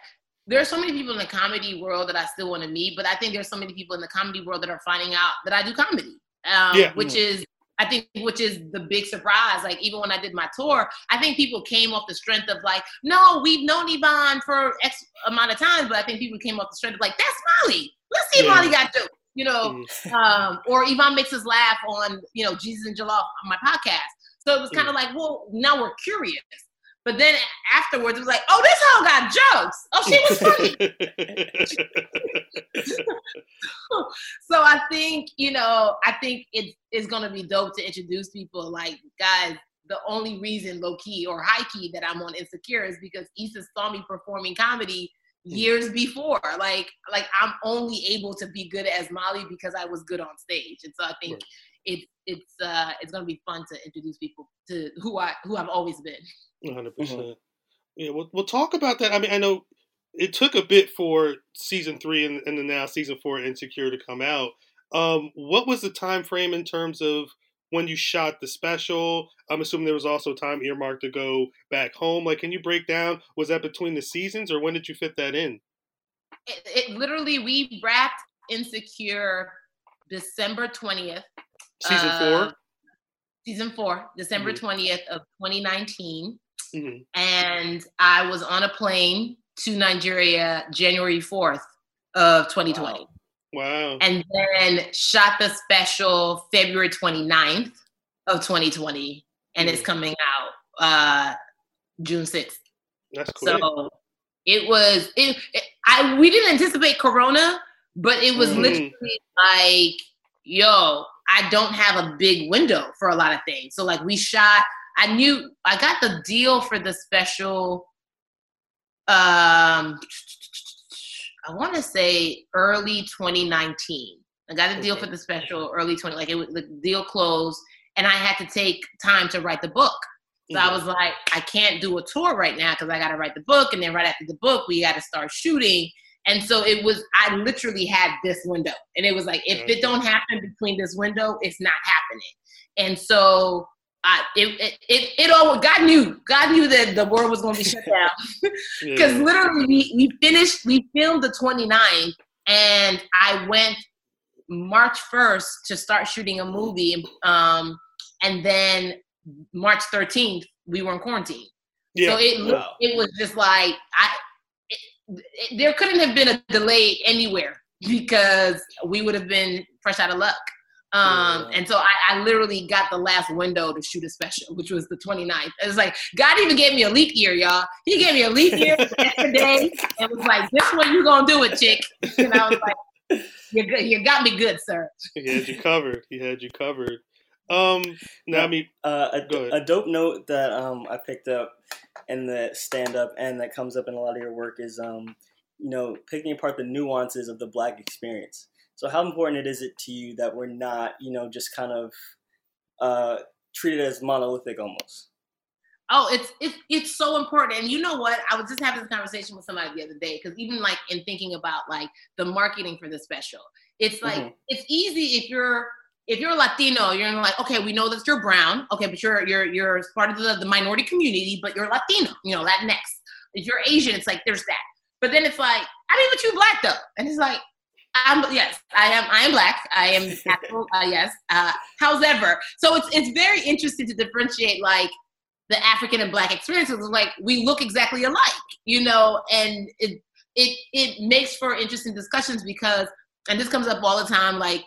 there are so many people in the comedy world that I still want to meet, but I think there's so many people in the comedy world that are finding out that I do comedy, um, Yeah. which is, I think, which is the big surprise. Like even when I did my tour, I think people came off the strength of like, no, we've known Yvonne for X amount of times, but I think people came off the strength of like, that's Molly. Let's see yeah. Molly got to, you know, mm. um, or Yvonne makes us laugh on, you know, Jesus and Jollof on my podcast. So it was kind of mm. like, well, now we're curious. But then afterwards, it was like, oh, this hoe got jokes. Oh, she was funny. (laughs) (laughs) so I think, you know, I think it is going to be dope to introduce people like, guys, the only reason low key or high key that I'm on Insecure is because Issa saw me performing comedy. Years before. Like, like I'm only able to be good as Molly because I was good on stage. And so I think right. it's it's uh it's gonna be fun to introduce people to who I who I've always been. 100 mm-hmm. percent. Yeah, we'll we'll talk about that. I mean, I know it took a bit for season three and, and then now season four Insecure to come out. Um, what was the time frame in terms of when you shot the special? I'm assuming there was also time earmarked to go back home. Like, can you break down? Was that between the seasons, or when did you fit that in? It, it literally we wrapped Insecure December twentieth. Season uh, four. Season four, December mm-hmm. 20th of 2019. Mm-hmm. And I was on a plane to Nigeria January 4th of 2020. Wow. Wow. And then shot the special February 29th of 2020. And it's coming out uh, June 6th. That's cool. So it was, it, it, I we didn't anticipate Corona, but it was mm-hmm. literally like, yo, I don't have a big window for a lot of things. So like we shot I knew I got the deal for the special. Um, I want to say early 2019. I got a deal for the special early 20. Like it was the deal closed, and I had to take time to write the book. So mm-hmm. I was like, I can't do a tour right now because I got to write the book, and then right after the book, we got to start shooting. And so it was. I literally had this window, and it was like, if it don't happen between this window, it's not happening. And so I, it, it, it, all God knew God knew that the world was going to be shut (laughs) down because yeah. literally we, we finished we filmed the 29th and I went March 1st to start shooting a movie um, and then March 13th we were in quarantine yeah. so it wow. it was just like I it, there couldn't have been a delay anywhere because we would have been fresh out of luck um, yeah. and so I, I, literally got the last window to shoot a special, which was the 29th. It's like God even gave me a leap year, y'all. He gave me a leap year (laughs) today and was like, "This one you gonna do it, chick." And I was like, "You good? You got me good, sir." He had you covered. He had you covered. Um, now, I mean, uh, a, a dope note that um I picked up in the stand up and that comes up in a lot of your work is um you know picking apart the nuances of the black experience so how important is it to you that we're not, you know, just kind of uh, treated as monolithic almost? Oh, it's it's it's so important. And you know what? I was just having this conversation with somebody the other day because even like in thinking about like the marketing for the special, it's like mm-hmm. it's easy if you're if you're Latino, you're like, okay, we know that you're brown, okay, but you're you're you're part of the, the minority community, but you're Latino, you know, Latinx. If you're Asian, it's like there's that. But then it's like, I mean, but you black though, and it's like, I'm yes, I am. I am black. I am (laughs) Afro. uh, yes. Uh, however, so it's it's very interesting to differentiate like the African and black experiences. Like we look exactly alike, you know, and it it it makes for interesting discussions because, and this comes up all the time. Like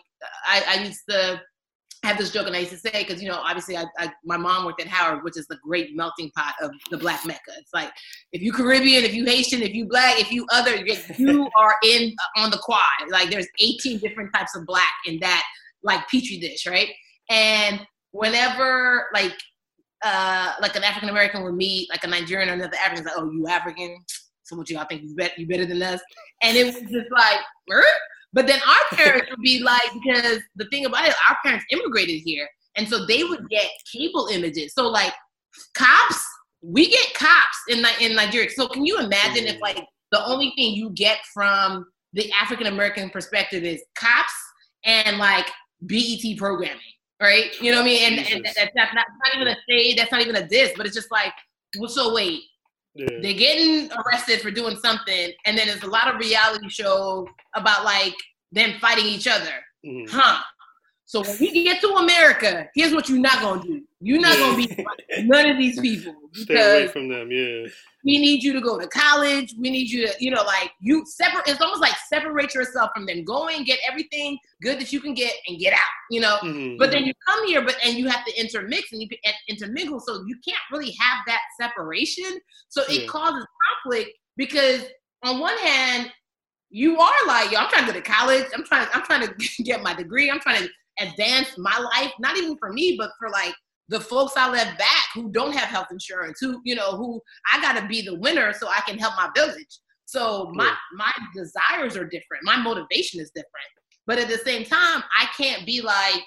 I, I used to I have this joke and I used to say because you know obviously I, I, my mom worked at Howard, which is the great melting pot of the Black Mecca. It's like if you Caribbean, if you Haitian, if you Black, if you other, you are in on the quad. Like there's 18 different types of Black in that like petri dish, right? And whenever like uh like an African American would meet like a Nigerian or another African, like oh you African, so what you all think you bet you better than us? And it was just like. But then our (laughs) parents would be like, because the thing about it, our parents immigrated here. And so they would get cable images. So like cops, we get cops in in Nigeria. So can you imagine if like the only thing you get from the African American perspective is cops and like BET programming, right? You know what I mean? And, and that's, not, that's not even a shade, that's not even a diss, but it's just like, well, so wait, yeah. They're getting arrested for doing something, and then there's a lot of reality shows about like them fighting each other, mm-hmm. huh? So when we get to America, here's what you're not gonna do. You're not Yeah. gonna be none of these people Stay away from them. Yeah. We need you to go to college. We need you to, you know, like you separate. It's almost like separate yourself from them. Go and get everything good that you can get and get out. You know. Mhm. But then you come here, but and you have to intermix and you can intermingle, so you can't really have that separation. So it Yeah. causes conflict because on one hand, you are like, yo, I'm trying to go to college. I'm trying. I'm trying to (laughs) get my degree. I'm trying to advance my life, not even for me, but for like the folks I left back who don't have health insurance, who you know, who I got to be the winner so I can help my village. So my Yeah. my desires are different. My motivation is different. But at the same time, I can't be like,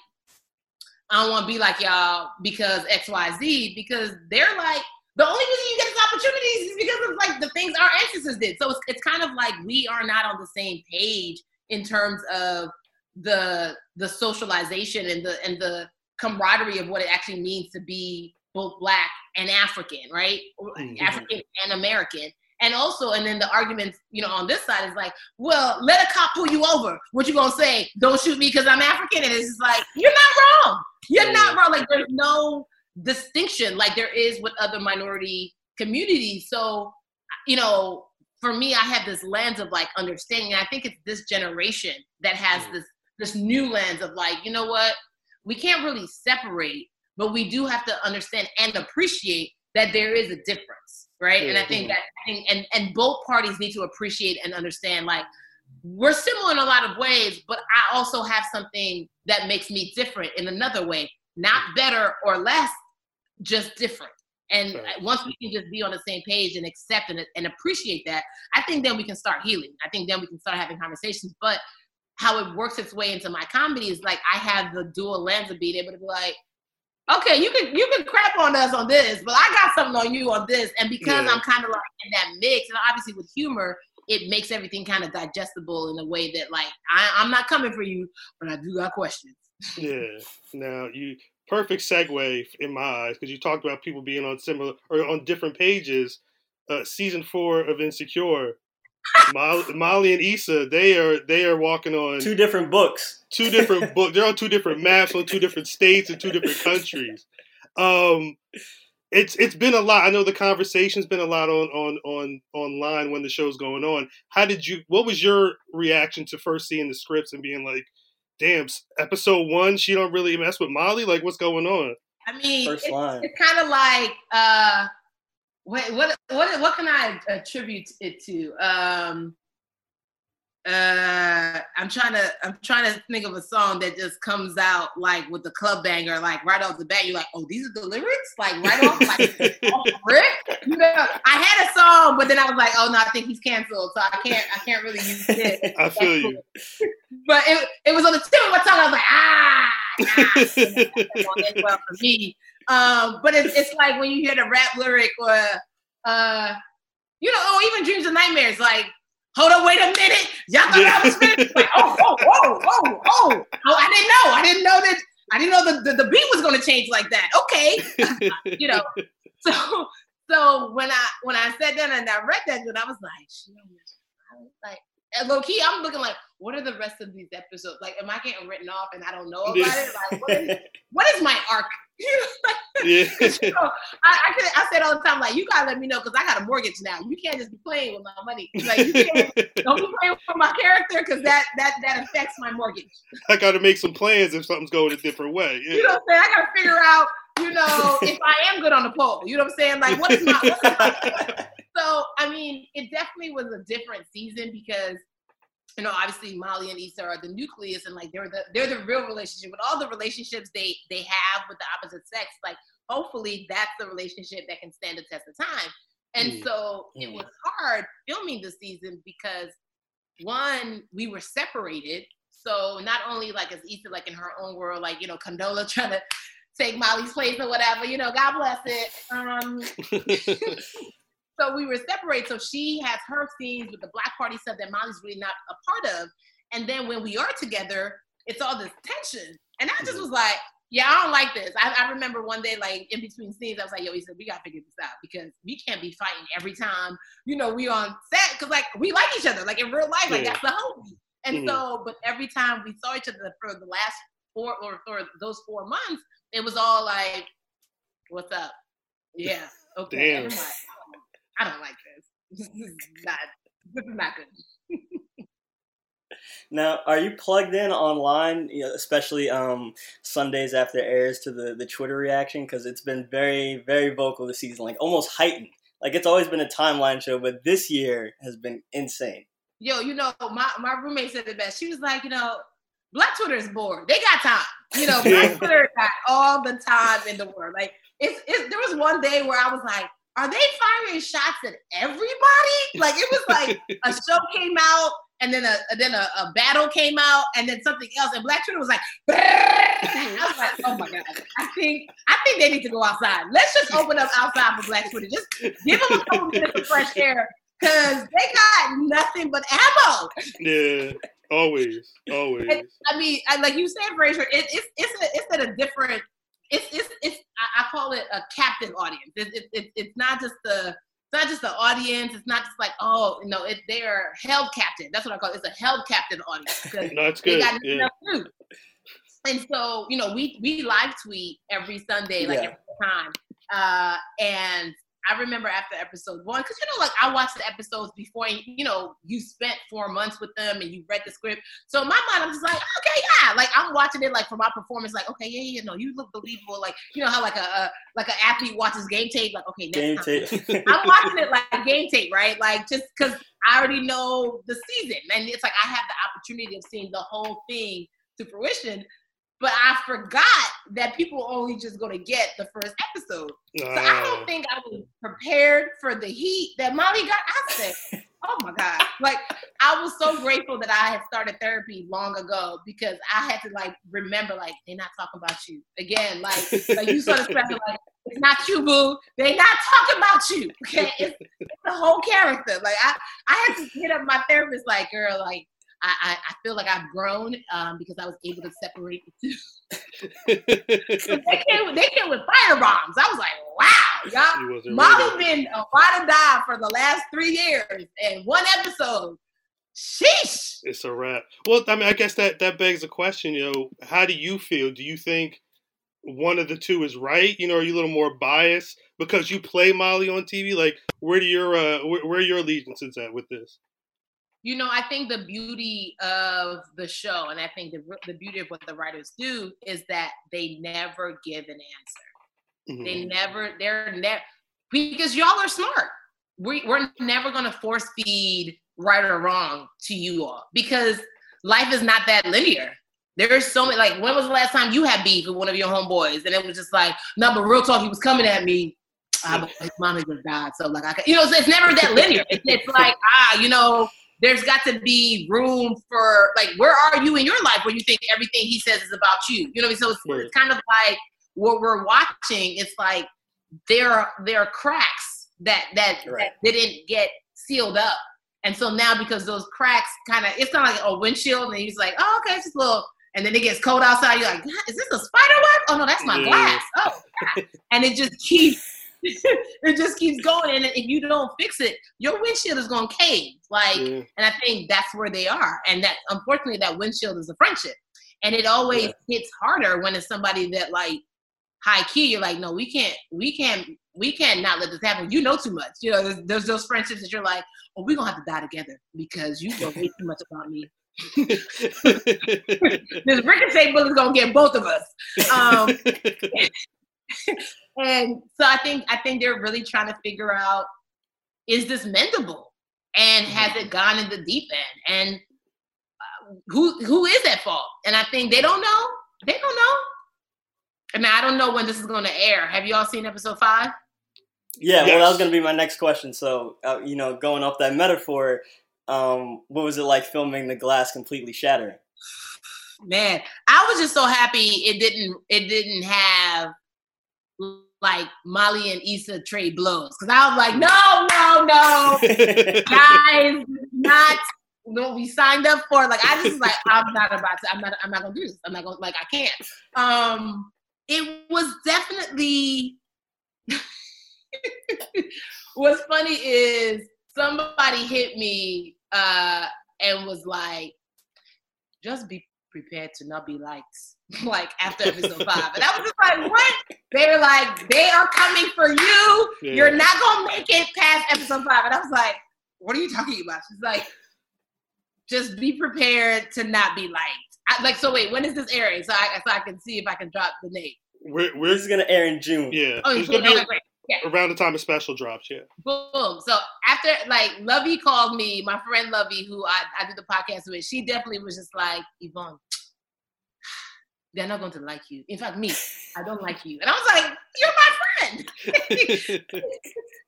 I don't want to be like y'all because X, Y, Z, because they're like, the only reason you get these opportunities is because of like the things our ancestors did. So it's, it's kind of like we are not on the same page in terms of the the socialization and the and the camaraderie of what it actually means to be both black and African, right? Mhm. African and American. And also, and then the arguments, you know, on this side is like, well, let a cop pull you over. What you gonna say? Don't shoot me because I'm African. And it's just like, you're not wrong. You're not wrong. Like there's no distinction like there is with other minority communities. So, you know, for me, I have this lens of like understanding. And I think it's this generation that has Mhm. this this new lens of like, you know what? We can't really separate, but we do have to understand and appreciate that there is a difference, right? And I think Mhm. that I think and and both parties need to appreciate and understand like we're similar in a lot of ways, but I also have something that makes me different in another way, not better or less, just different. And Right. once we can just be on the same page and accept and, and appreciate that, I think then we can start healing. I think then we can start having conversations. But how it works its way into my comedy is like I have the dual lens of being able to be like, okay, you can you can crap on us on this, but I got something on you on this. And because Yeah. I'm kind of like in that mix, and obviously with humor, it makes everything kind of digestible in a way that like I, I'm not coming for you, but I do got questions. Yeah. (laughs) Now you perfect segue in my eyes because you talked about people being on similar or on different pages. Uh, season four of Insecure, Molly, Molly and Issa, they are they are walking on Two different books. two different (laughs) books. They're on two different maps on two different states and two different countries. Um, it's it's been a lot. I know the conversation's been a lot on on on online when the show's going on. How did you? What was your reaction to first seeing the scripts and being like, "Damn, episode one, she don't really mess with Molly. Like, what's going on?" I mean, First it's, line. it's kind of like uh, what what what what can I attribute it to? Um, uh, I'm trying to I'm trying to think of a song that just comes out like with the club banger, like right off the bat. You're like, oh, these are the lyrics, like right off, like (laughs) off rip. You know, I had a song, but then I was like, oh no, I think he's canceled, so I can't I can't really use (laughs) it. I feel you. (laughs) But it, it was on the tip of my tongue. I was like, ah, ah. as well for me. Um, but it's, it's like when you hear the rap lyric or, uh, you know, or even dreams and nightmares, like, hold on, wait a minute, y'all thought I was finished? Like, oh, oh, oh, oh, oh, oh, I didn't know, I didn't know that, I didn't know the, the, the beat was going to change like that. Okay, (laughs) you know, (laughs) so so when I when I sat down and I read that, and I was like, I was like, low key, I'm looking like, what are the rest of these episodes? Like, am I getting written off and I don't know about it? Like, what is, (laughs) what is my arc? yeah. (laughs) you know, I, I, could, I said all the time, like, you gotta let me know because I got a mortgage now. You can't just be playing with my money. Like, you can't, (laughs) don't be playing with my character because that that that affects my mortgage. I got to make some plans if something's going a different way. You know what I'm saying? I gotta figure out, you know, if I am good on the pole. You know what I'm saying? Like, what is my, what is my so I mean, it definitely was a different season because you know, obviously Molly and Issa are the nucleus and like they're the they're the real relationship. With all the relationships they they have with the opposite sex, like hopefully that's the relationship that can stand the test of time. And Mm. so it Mm. was hard filming the season because one, we were separated. So not only like as Issa like in her own world, like, you know, Condola (laughs) trying to take Molly's place or whatever, you know, God bless it. Um (laughs) (laughs) so we were separated. So she has her scenes with the black party stuff that Molly's really not a part of. And then when we are together, it's all this tension. And I just was like, yeah, I don't like this. I, I remember one day, like in between scenes, I was like, yo, he said, we gotta figure this out because we can't be fighting every time, you know, we on set. Cause like we like each other, like in real life, like Yeah. that's the hope. And Mhm. so, but every time we saw each other for the last four or for those four months, it was all like, "What's up? Yeah, okay." Damn. I don't like this. (laughs) This is not. This is not good. (laughs) Now, are you plugged in online, especially um, Sundays after airs to the, the Twitter reaction? Because it's been very, very vocal this season, like almost heightened. Like it's always been a timeline show, but this year has been insane. Yo, you know, my, my roommate said it best. She was like, you know, Black Twitter is bored. They got time. You know, (laughs) Black Twitter got all the time in the world. Like, it's, it's there was one day where I was like, are they firing shots at everybody? Like, it was like a (laughs) show came out and then a then a, a battle came out and then something else and Black Twitter was like (laughs) I was like oh my god I think I think they need to go outside let's just open up outside for Black Twitter just give them a couple minutes of fresh air because they got nothing but ammo Yeah, always, always. and, I mean I, like you said Frazier it, it's it's a, it's at a different it's it's it's I, call it a captive audience it's it, it, it's not just the it's not just the audience. It's not just like, oh, you know, it, they're held captive. That's what I call it. It's a held captive audience (laughs) No, it's they good. Yeah. And so, you know, we we live tweet every Sunday, like Yeah. every time. Uh, and I remember after episode one, because you know, like I watched the episodes before, you know, you spent four months with them and you read the script. So in my mind, I'm just like, okay, yeah, like I'm watching it like for my performance, like, okay, yeah, yeah, no, you look believable, like you know how like a, a like an athlete watches game tape, like okay, next Game time. tape. (laughs) I'm watching it like game tape, right? Like just because I already know the season, and it's like I have the opportunity of seeing the whole thing to fruition. But I forgot that people only just to get the first episode. So I don't uh. think I was prepared for the heat that Molly got. I said, (laughs) "Oh my god!" Like I was so grateful that I had started therapy long ago because I had to like remember, like they're not talking about you again. Like like you saw the special, like it's not you, boo. They're not talking about you. Okay, it's, it's the whole character. Like I I had to hit up my therapist, like girl, like. I, I, I feel like I've grown um, because I was able to separate the two. they (laughs) came, they came with fire bombs. I was like, wow, y'all. he Mama ready. been a ride or die for the last three years and one episode. Sheesh. It's a wrap. Well, I mean, I guess that that begs the question. You know, how do you feel? Do you think one of the two is right? You know, are you a little more biased because you play Molly on TV? Like, where do your uh, where, where are your allegiances at with this? You know, I think the beauty of the show, and I think the the beauty of what the writers do is that they never give an answer. Mhm. They never, they're never, because y'all are smart. We, we're never going to force feed right or wrong to you all because life is not that linear. There's so many, like, when was the last time you had beef with one of your homeboys? And it was just like, no, but real talk, he was coming at me. Ah, but his mommy just died. So, like, I can, you know, so it's never that linear. It's, it's like, ah, you know, there's got to be room for, like, where are you in your life where you think everything he says is about you? You know what I mean? So it's, it's kind of like, what we're watching, it's like there are there are cracks that that, Right. that didn't get sealed up. And so now because those cracks kind of it's of like a windshield and he's like, oh okay, it's just a little and then it gets cold outside, you're like, is this a spider web? Oh no, that's my Yeah. glass. Oh and it just keeps (laughs) it just keeps going. And if you don't fix it, your windshield is gonna cave. Like Yeah. and I think that's where they are. And that unfortunately that windshield is a friendship. And it always Yeah. hits harder when it's somebody that like high key, you're like, no, we can't, we can't, we can't not let this happen. You know too much. You know, there's, there's those friendships that you're like, oh, we're gonna have to die together because you know way too much about me. (laughs) (laughs) This ricochet bullet's gonna get both of us. Um, and so I think I think they're really trying to figure out is this mendable and has it gone in the deep end and uh, who who is at fault? And I think they don't know. They don't know. I mean, I don't know when this is going to air. Have you all seen episode five? Yeah, well, that was going to be my next question. So, uh, you know, going off that metaphor, um, what was it like filming the glass completely shattering? Man, I was just so happy it didn't it didn't have like Molly and Issa trade blows because I was like, no, no, no. (laughs) guys, not what we signed up for. Like I just was like, I'm not about to. I'm not. I'm not gonna do this. I'm not gonna. Like I can't. Um, it was definitely. (laughs) What's funny is somebody hit me uh and was like, just be prepared to not be liked (laughs) like after episode five. And I was just like, what? They were like, they are coming for you. Yeah. You're not gonna make it past episode five. And I was like, what are you talking about? She's like, just be prepared to not be liked. I, like, so wait, when is this airing? So I so I can see if I can drop the name. We're, we're This gonna air in June. yeah. Oh, it's you gonna be okay, great. around the time of special drops. Yeah. Boom. So after like Lovey called me, my friend Lovey, who I, I do the podcast with, she definitely was just like, Yvonne, they're not going to like you. In fact, me, I don't (laughs) like you. And I was like, You're my friend. (laughs)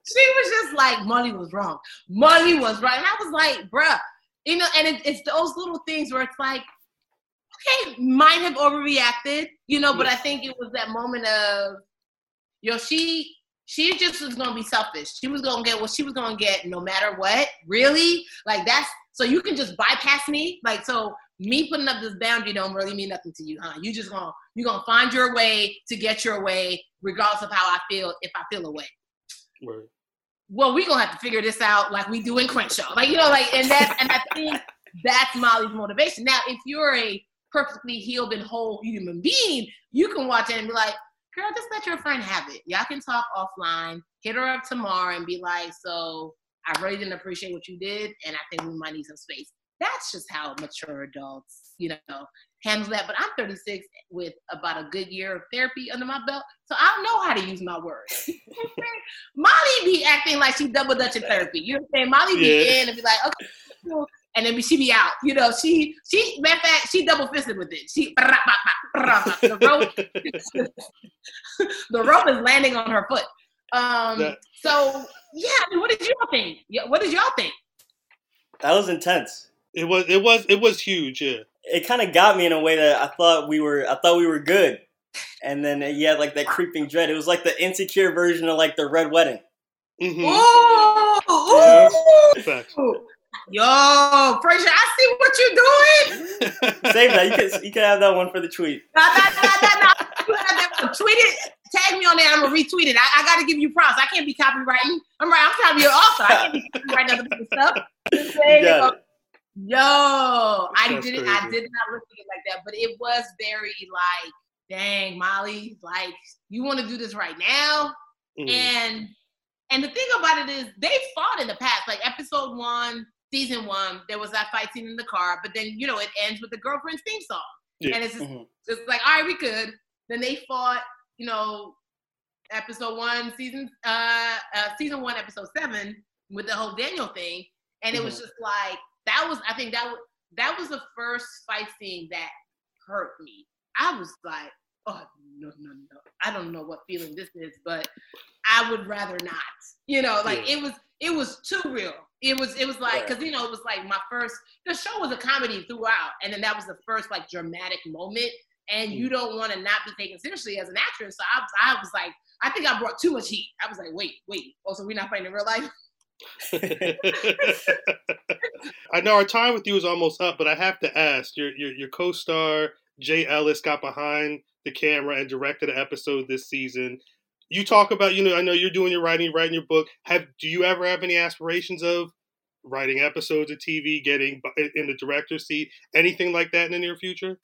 she was just like, Molly was wrong. Molly was right. And I was like, bruh, you know, and it, it's those little things where it's like, okay, might have overreacted, you know, but I think it was that moment of, yo, she she just was gonna be selfish. She was gonna get what she was gonna get no matter what. Really? Like that's so you can just bypass me. Like so me putting up this boundary don't really mean nothing to you, huh? You just gonna you gonna find your way to get your way, regardless of how I feel, if I feel away. Word. Well, we gonna have to figure this out like we do in Crenshaw. Like, you know, like and that and I think that's Molly's motivation. Now, if you're a perfectly healed and whole human being, you can watch it and be like, girl, just let your friend have it. Y'all can talk offline, hit her up tomorrow and be like, so I really didn't appreciate what you did, and I think we might need some space. That's just how mature adults, you know, handle that. But I'm 36 with about a good year of therapy under my belt, so I don't know how to use my words. (laughs) Molly be acting like she double dutch in therapy. You know what I'm saying? Molly be Yeah. in and be like, okay, cool. and then she be out. You know, she she matter of fact, she double fisted with it. She the rope (laughs) the rope is landing on her foot. Um That- so yeah, I mean, what did y'all think? What did y'all think? That was intense. It was it was it was huge. Yeah. It kind of got me in a way that I thought we were. I thought we were good, and then yeah, like that creeping dread. It was like the insecure version of like the red wedding. hmm Ooh, ooh. Facts. Yo, Frazier, I see what you're doing. (laughs) Save that. You can you can have that one for the tweet. You have that one. Tweet it. Tag me on there. I'm gonna retweet it. I, I got to give you props. I can't be copywriting. I'm right. I'm trying to author. I can't be copywriting other people's stuff. You know I'm saying? You got it. Yo, I did it. I did not look at it like that, but it was very like, dang, Molly, like you want to do this right now, Mhm. and and the thing about it is they fought in the past. Like episode one, season one, there was that fight scene in the car, but then you know it ends with the girlfriend's theme song, Yeah. and it's just, Mhm. just like, all right, we could. Then they fought, you know, episode one, season uh, uh season one, episode seven, with the whole Daniel thing, and it was just like that was. I think that was that was the first fight scene that hurt me. I was like, oh no, no, no. I don't know what feeling this is, but I would rather not. You know, like Yeah. it was it was too real. It was it was like because you know it was like my first. The show was a comedy throughout, and then that was the first like dramatic moment. And you mm. don't want to not be taken seriously as an actress. So I, was- I was like, I think I brought too much heat. I was like, wait, wait. Oh, also, we're not fighting in real life. (laughs) (laughs) I know our time with you is almost up, but I have to ask your your, your co-star Jay Ellis got behind the camera and directed an episode this season. You talk about, you know, I know you're doing your writing, writing your book. Have do you ever have any aspirations of writing episodes of TV, getting in the director's seat, anything like that in the near future?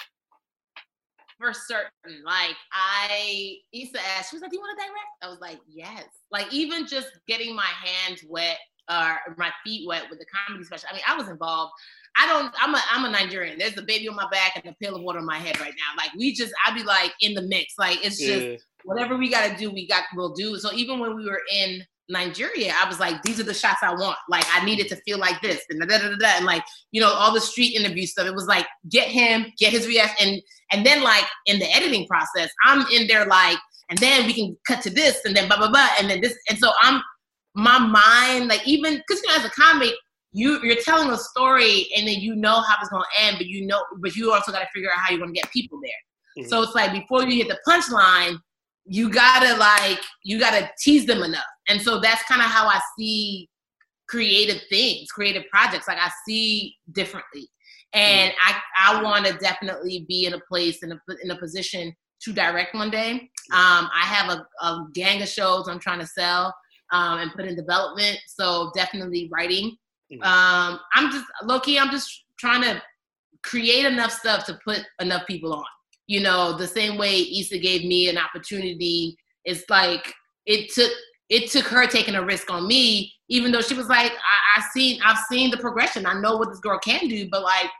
For certain. Like I used asked, ask, she was like, "Do you want to direct?" I was like, "Yes." Like even just getting my hands wet or my feet wet with the comedy special. I mean, I was involved. I don't. I'm a. I'm a Nigerian. There's a baby on my back and a pail of water on my head right now. Like we just. I'd be like in the mix. Like it's just Yeah. whatever we got to do, we got. We'll do. So even when we were in Nigeria, I was like, these are the shots I want. Like I needed to feel like this and da da da da, and like you know all the street interview stuff. It was like get him, get his reaction, and and then like in the editing process, I'm in there like, and then we can cut to this, and then blah blah blah, and then this, and so I'm my mind like even because you know as a comic. You, you're telling a story and then you know how it's gonna end, but you know, but you also gotta figure out how you're gonna get people there. Mhm. So it's like before you hit the punchline, you gotta like you gotta tease them enough. And so that's kind of how I see creative things, creative projects. Like I see differently, and I I want to definitely be in a place in a in a position to direct one day. Um, I have a, a gang of shows I'm trying to sell um, and put in development. So definitely writing. Mhm. Um, I'm just low key. I'm just trying to create enough stuff to put enough people on. you know, the same way Issa gave me an opportunity, it's like it took it took her taking a risk on me, even though she was like, I, I seen I've seen the progression. I know what this girl can do, but like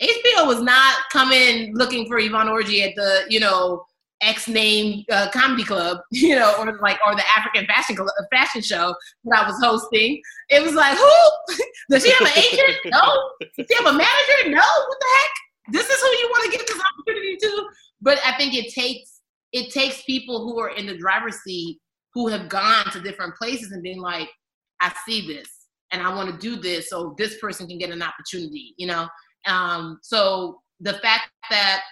HBO was not coming looking for Yvonne Orji at the, you know, X name uh, comedy club, (laughs) you know, or like or the African fashion club, fashion show that I was hosting. It was like, who (laughs) does she have an agent? (laughs) No. Does she have a manager? No. What the heck? This is who you want to give this opportunity to. But I think it takes it takes people who are in the driver's seat who have gone to different places and been like, I see this and I want to do this so this person can get an opportunity, you know. Um, so the fact that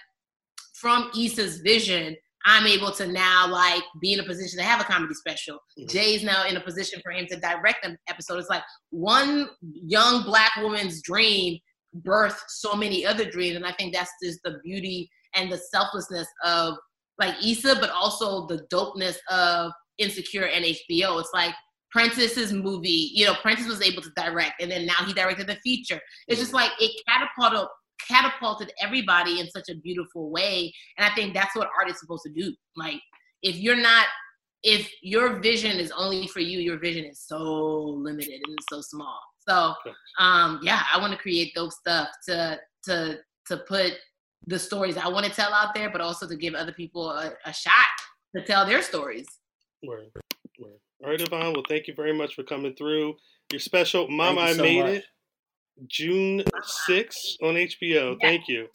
from Issa's vision, I'm able to now like be in a position to have a comedy special. Mm-hmm. Jay's now in a position for him to direct an episode. It's like one young black woman's dream birthed so many other dreams. And I think that's just the beauty and the selflessness of like Issa, but also the dopeness of Insecure and HBO. It's like Prentice's movie, you know, Prentice was able to direct, and then now he directed the feature. It's just like it catapulted catapulted everybody in such a beautiful way. And I think that's what art is supposed to do. Like if you're not if your vision is only for you, your vision is so limited and so small. So um yeah, I want to create those stuff to to to put the stories I want to tell out there, but also to give other people a, a shot to tell their stories. Word. Word. All right, Yvonne. Well, thank you very much for coming through. Your special, Mama, I Made much. It, June 6th on HBO. Yeah. Thank you.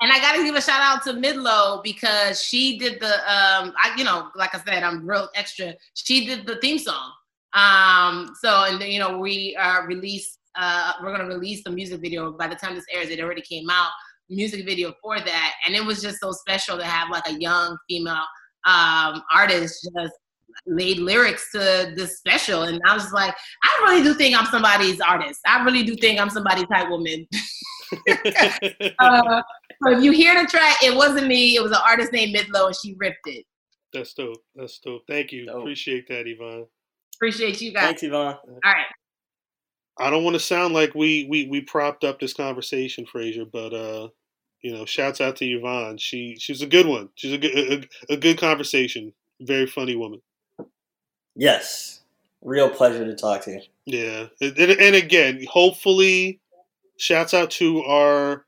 And I got to give a shout out to Midlow because she did the, um, I, you know, like I said, I'm real extra. She did the theme song. Um, so, and then, you know, we uh, released, uh, we're going to release the music video. By the time this airs, it already came out, music video for that. And it was just so special to have like a young female um, artist just made lyrics to this special, and I was like, I really do think I'm somebody's artist. I really do think I'm somebody's type woman. (laughs) uh, so if you hear the track, it wasn't me. It was an artist named Midlow, and she ripped it. That's dope. That's dope. Thank you. Dope. Appreciate that, Yvonne. Appreciate you guys. Thanks, Yvonne. All right. I don't want to sound like we we we propped up this conversation, Frazier, but uh, you know, shouts out to Yvonne. She she's a good one. She's a good a, a good conversation. Very funny woman. Yes, real pleasure to talk to you. Yeah, and, and again, hopefully, shouts out to our,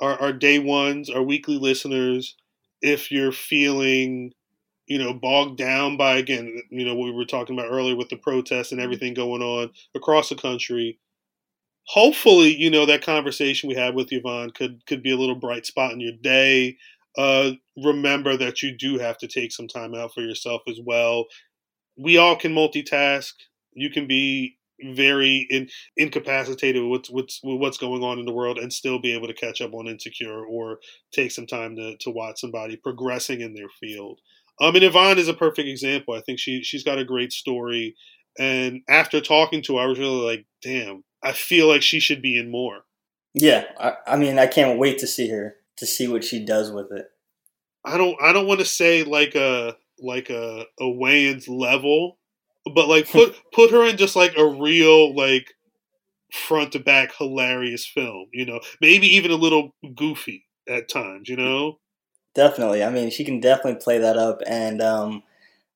our our day ones, our weekly listeners. If you're feeling, you know, bogged down by again, you know, what we were talking about earlier with the protests and everything going on across the country, hopefully, you know, that conversation we had with Yvonne could could be a little bright spot in your day. Uh, remember that you do have to take some time out for yourself as well we all can multitask. You can be very in, incapacitated with what's, what's with what's going on in the world and still be able to catch up on Insecure or take some time to, to watch somebody progressing in their field. Um, and Yvonne is a perfect example. I think she she's got a great story, and after talking to her, I was really like, damn, I feel like she should be in more. Yeah, I, I mean, I can't wait to see her to see what she does with it. I don't I don't want to say like a like a a Wayans level, but like (laughs) put put her in just like a real like front to back hilarious film. You know, maybe even a little goofy at times. You know. Definitely. I mean, she can definitely play that up, and um,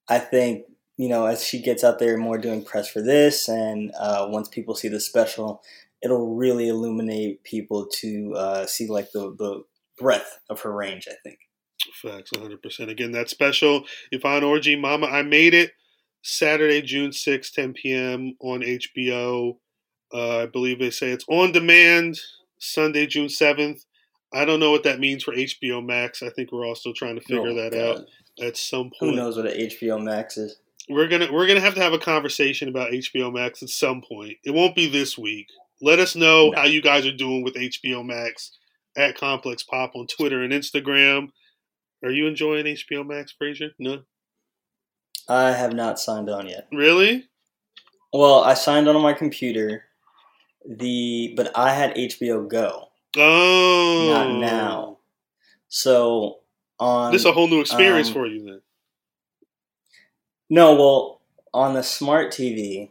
I think you know as she gets out there more doing press for this, and uh, once people see the special, it'll really illuminate people to uh, see like the the breadth of her range. I think. Facts, 100%. Again, that special, Yvonne Orji, Mama, I Made It, Saturday, June 6, 10 p.m. on HBO. Uh, I believe they say it's on demand Sunday, June 7th. I don't know what that means for HBO Max. I think we're all still trying to figure oh, that God. out at some point. Who knows what an HBO Max is? We're gonna we're gonna have to have a conversation about HBO Max at some point. It won't be this week. Let us know no. how you guys are doing with HBO Max at Complex Pop on Twitter and Instagram. Are you enjoying HBO Max, Frazier? No. I have not signed on yet. Really? Well, I signed on on my computer. The but I had HBO Go. Oh. Not now. So on this is a whole new experience um, for you then. No, well, on the smart TV,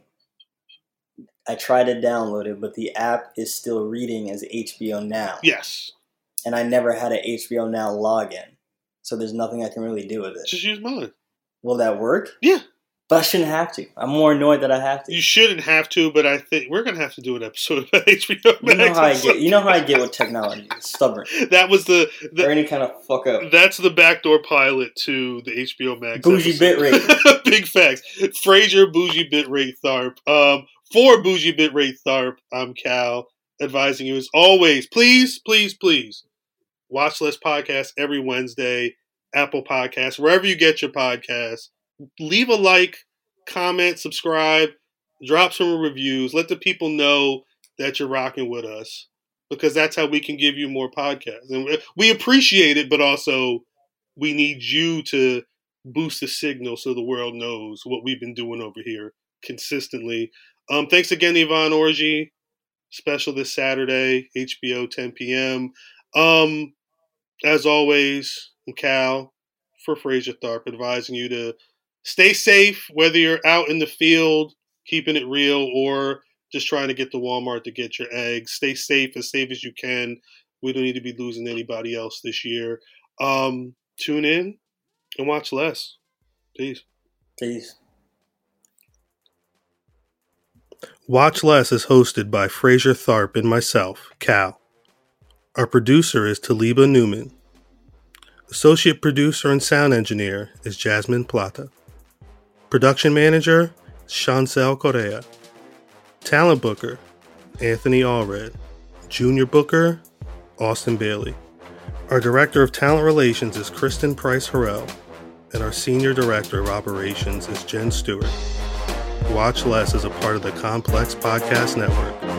I tried to download it, but the app is still reading as HBO Now. Yes. And I never had an HBO Now login. So there's nothing I can really do with it. Just use mine. Will that work? Yeah. But I shouldn't have to. I'm more annoyed that I have to. You shouldn't have to, but I think we're gonna have to do an episode about (laughs) HBO Max. You know how I get. You know how I get with technology. It's stubborn. (laughs) that was the, the or any kind of fuck up. That's the backdoor pilot to the HBO Max. Bougie episode. bitrate. (laughs) Big facts. Frazier, bougie bitrate Tharpe. Um, for bougie bitrate Tharpe, I'm Khal, advising you as always. Please, please, please, watch Less Podcast every Wednesday, Apple Podcasts, wherever you get your podcasts. Leave a like, comment, subscribe, drop some reviews. Let the people know that you're rocking with us because that's how we can give you more podcasts. And we appreciate it, but also we need you to boost the signal so the world knows what we've been doing over here consistently. Um, thanks again, Yvonne Orji. Special this Saturday, HBO 10 p.m. Um, as always, Khal for Frazier Tharpe advising you to stay safe, whether you're out in the field keeping it real or just trying to get to Walmart to get your eggs. Stay safe, as safe as you can. We don't need to be losing anybody else this year. Um, tune in and watch less. Peace. Peace. Watch Less is hosted by Frazier Tharpe and myself, Khal. Our producer is Taliba Newman. Associate producer and sound engineer is Jasmine Plata. Production manager, Chancel Correa. Talent booker, Anthony Allred. Junior booker, Austin Bailey. Our director of talent relations is Kristen Price Harrell, and our senior director of operations is Jen Stewart. Watch Less is a part of the Complex Podcast Network.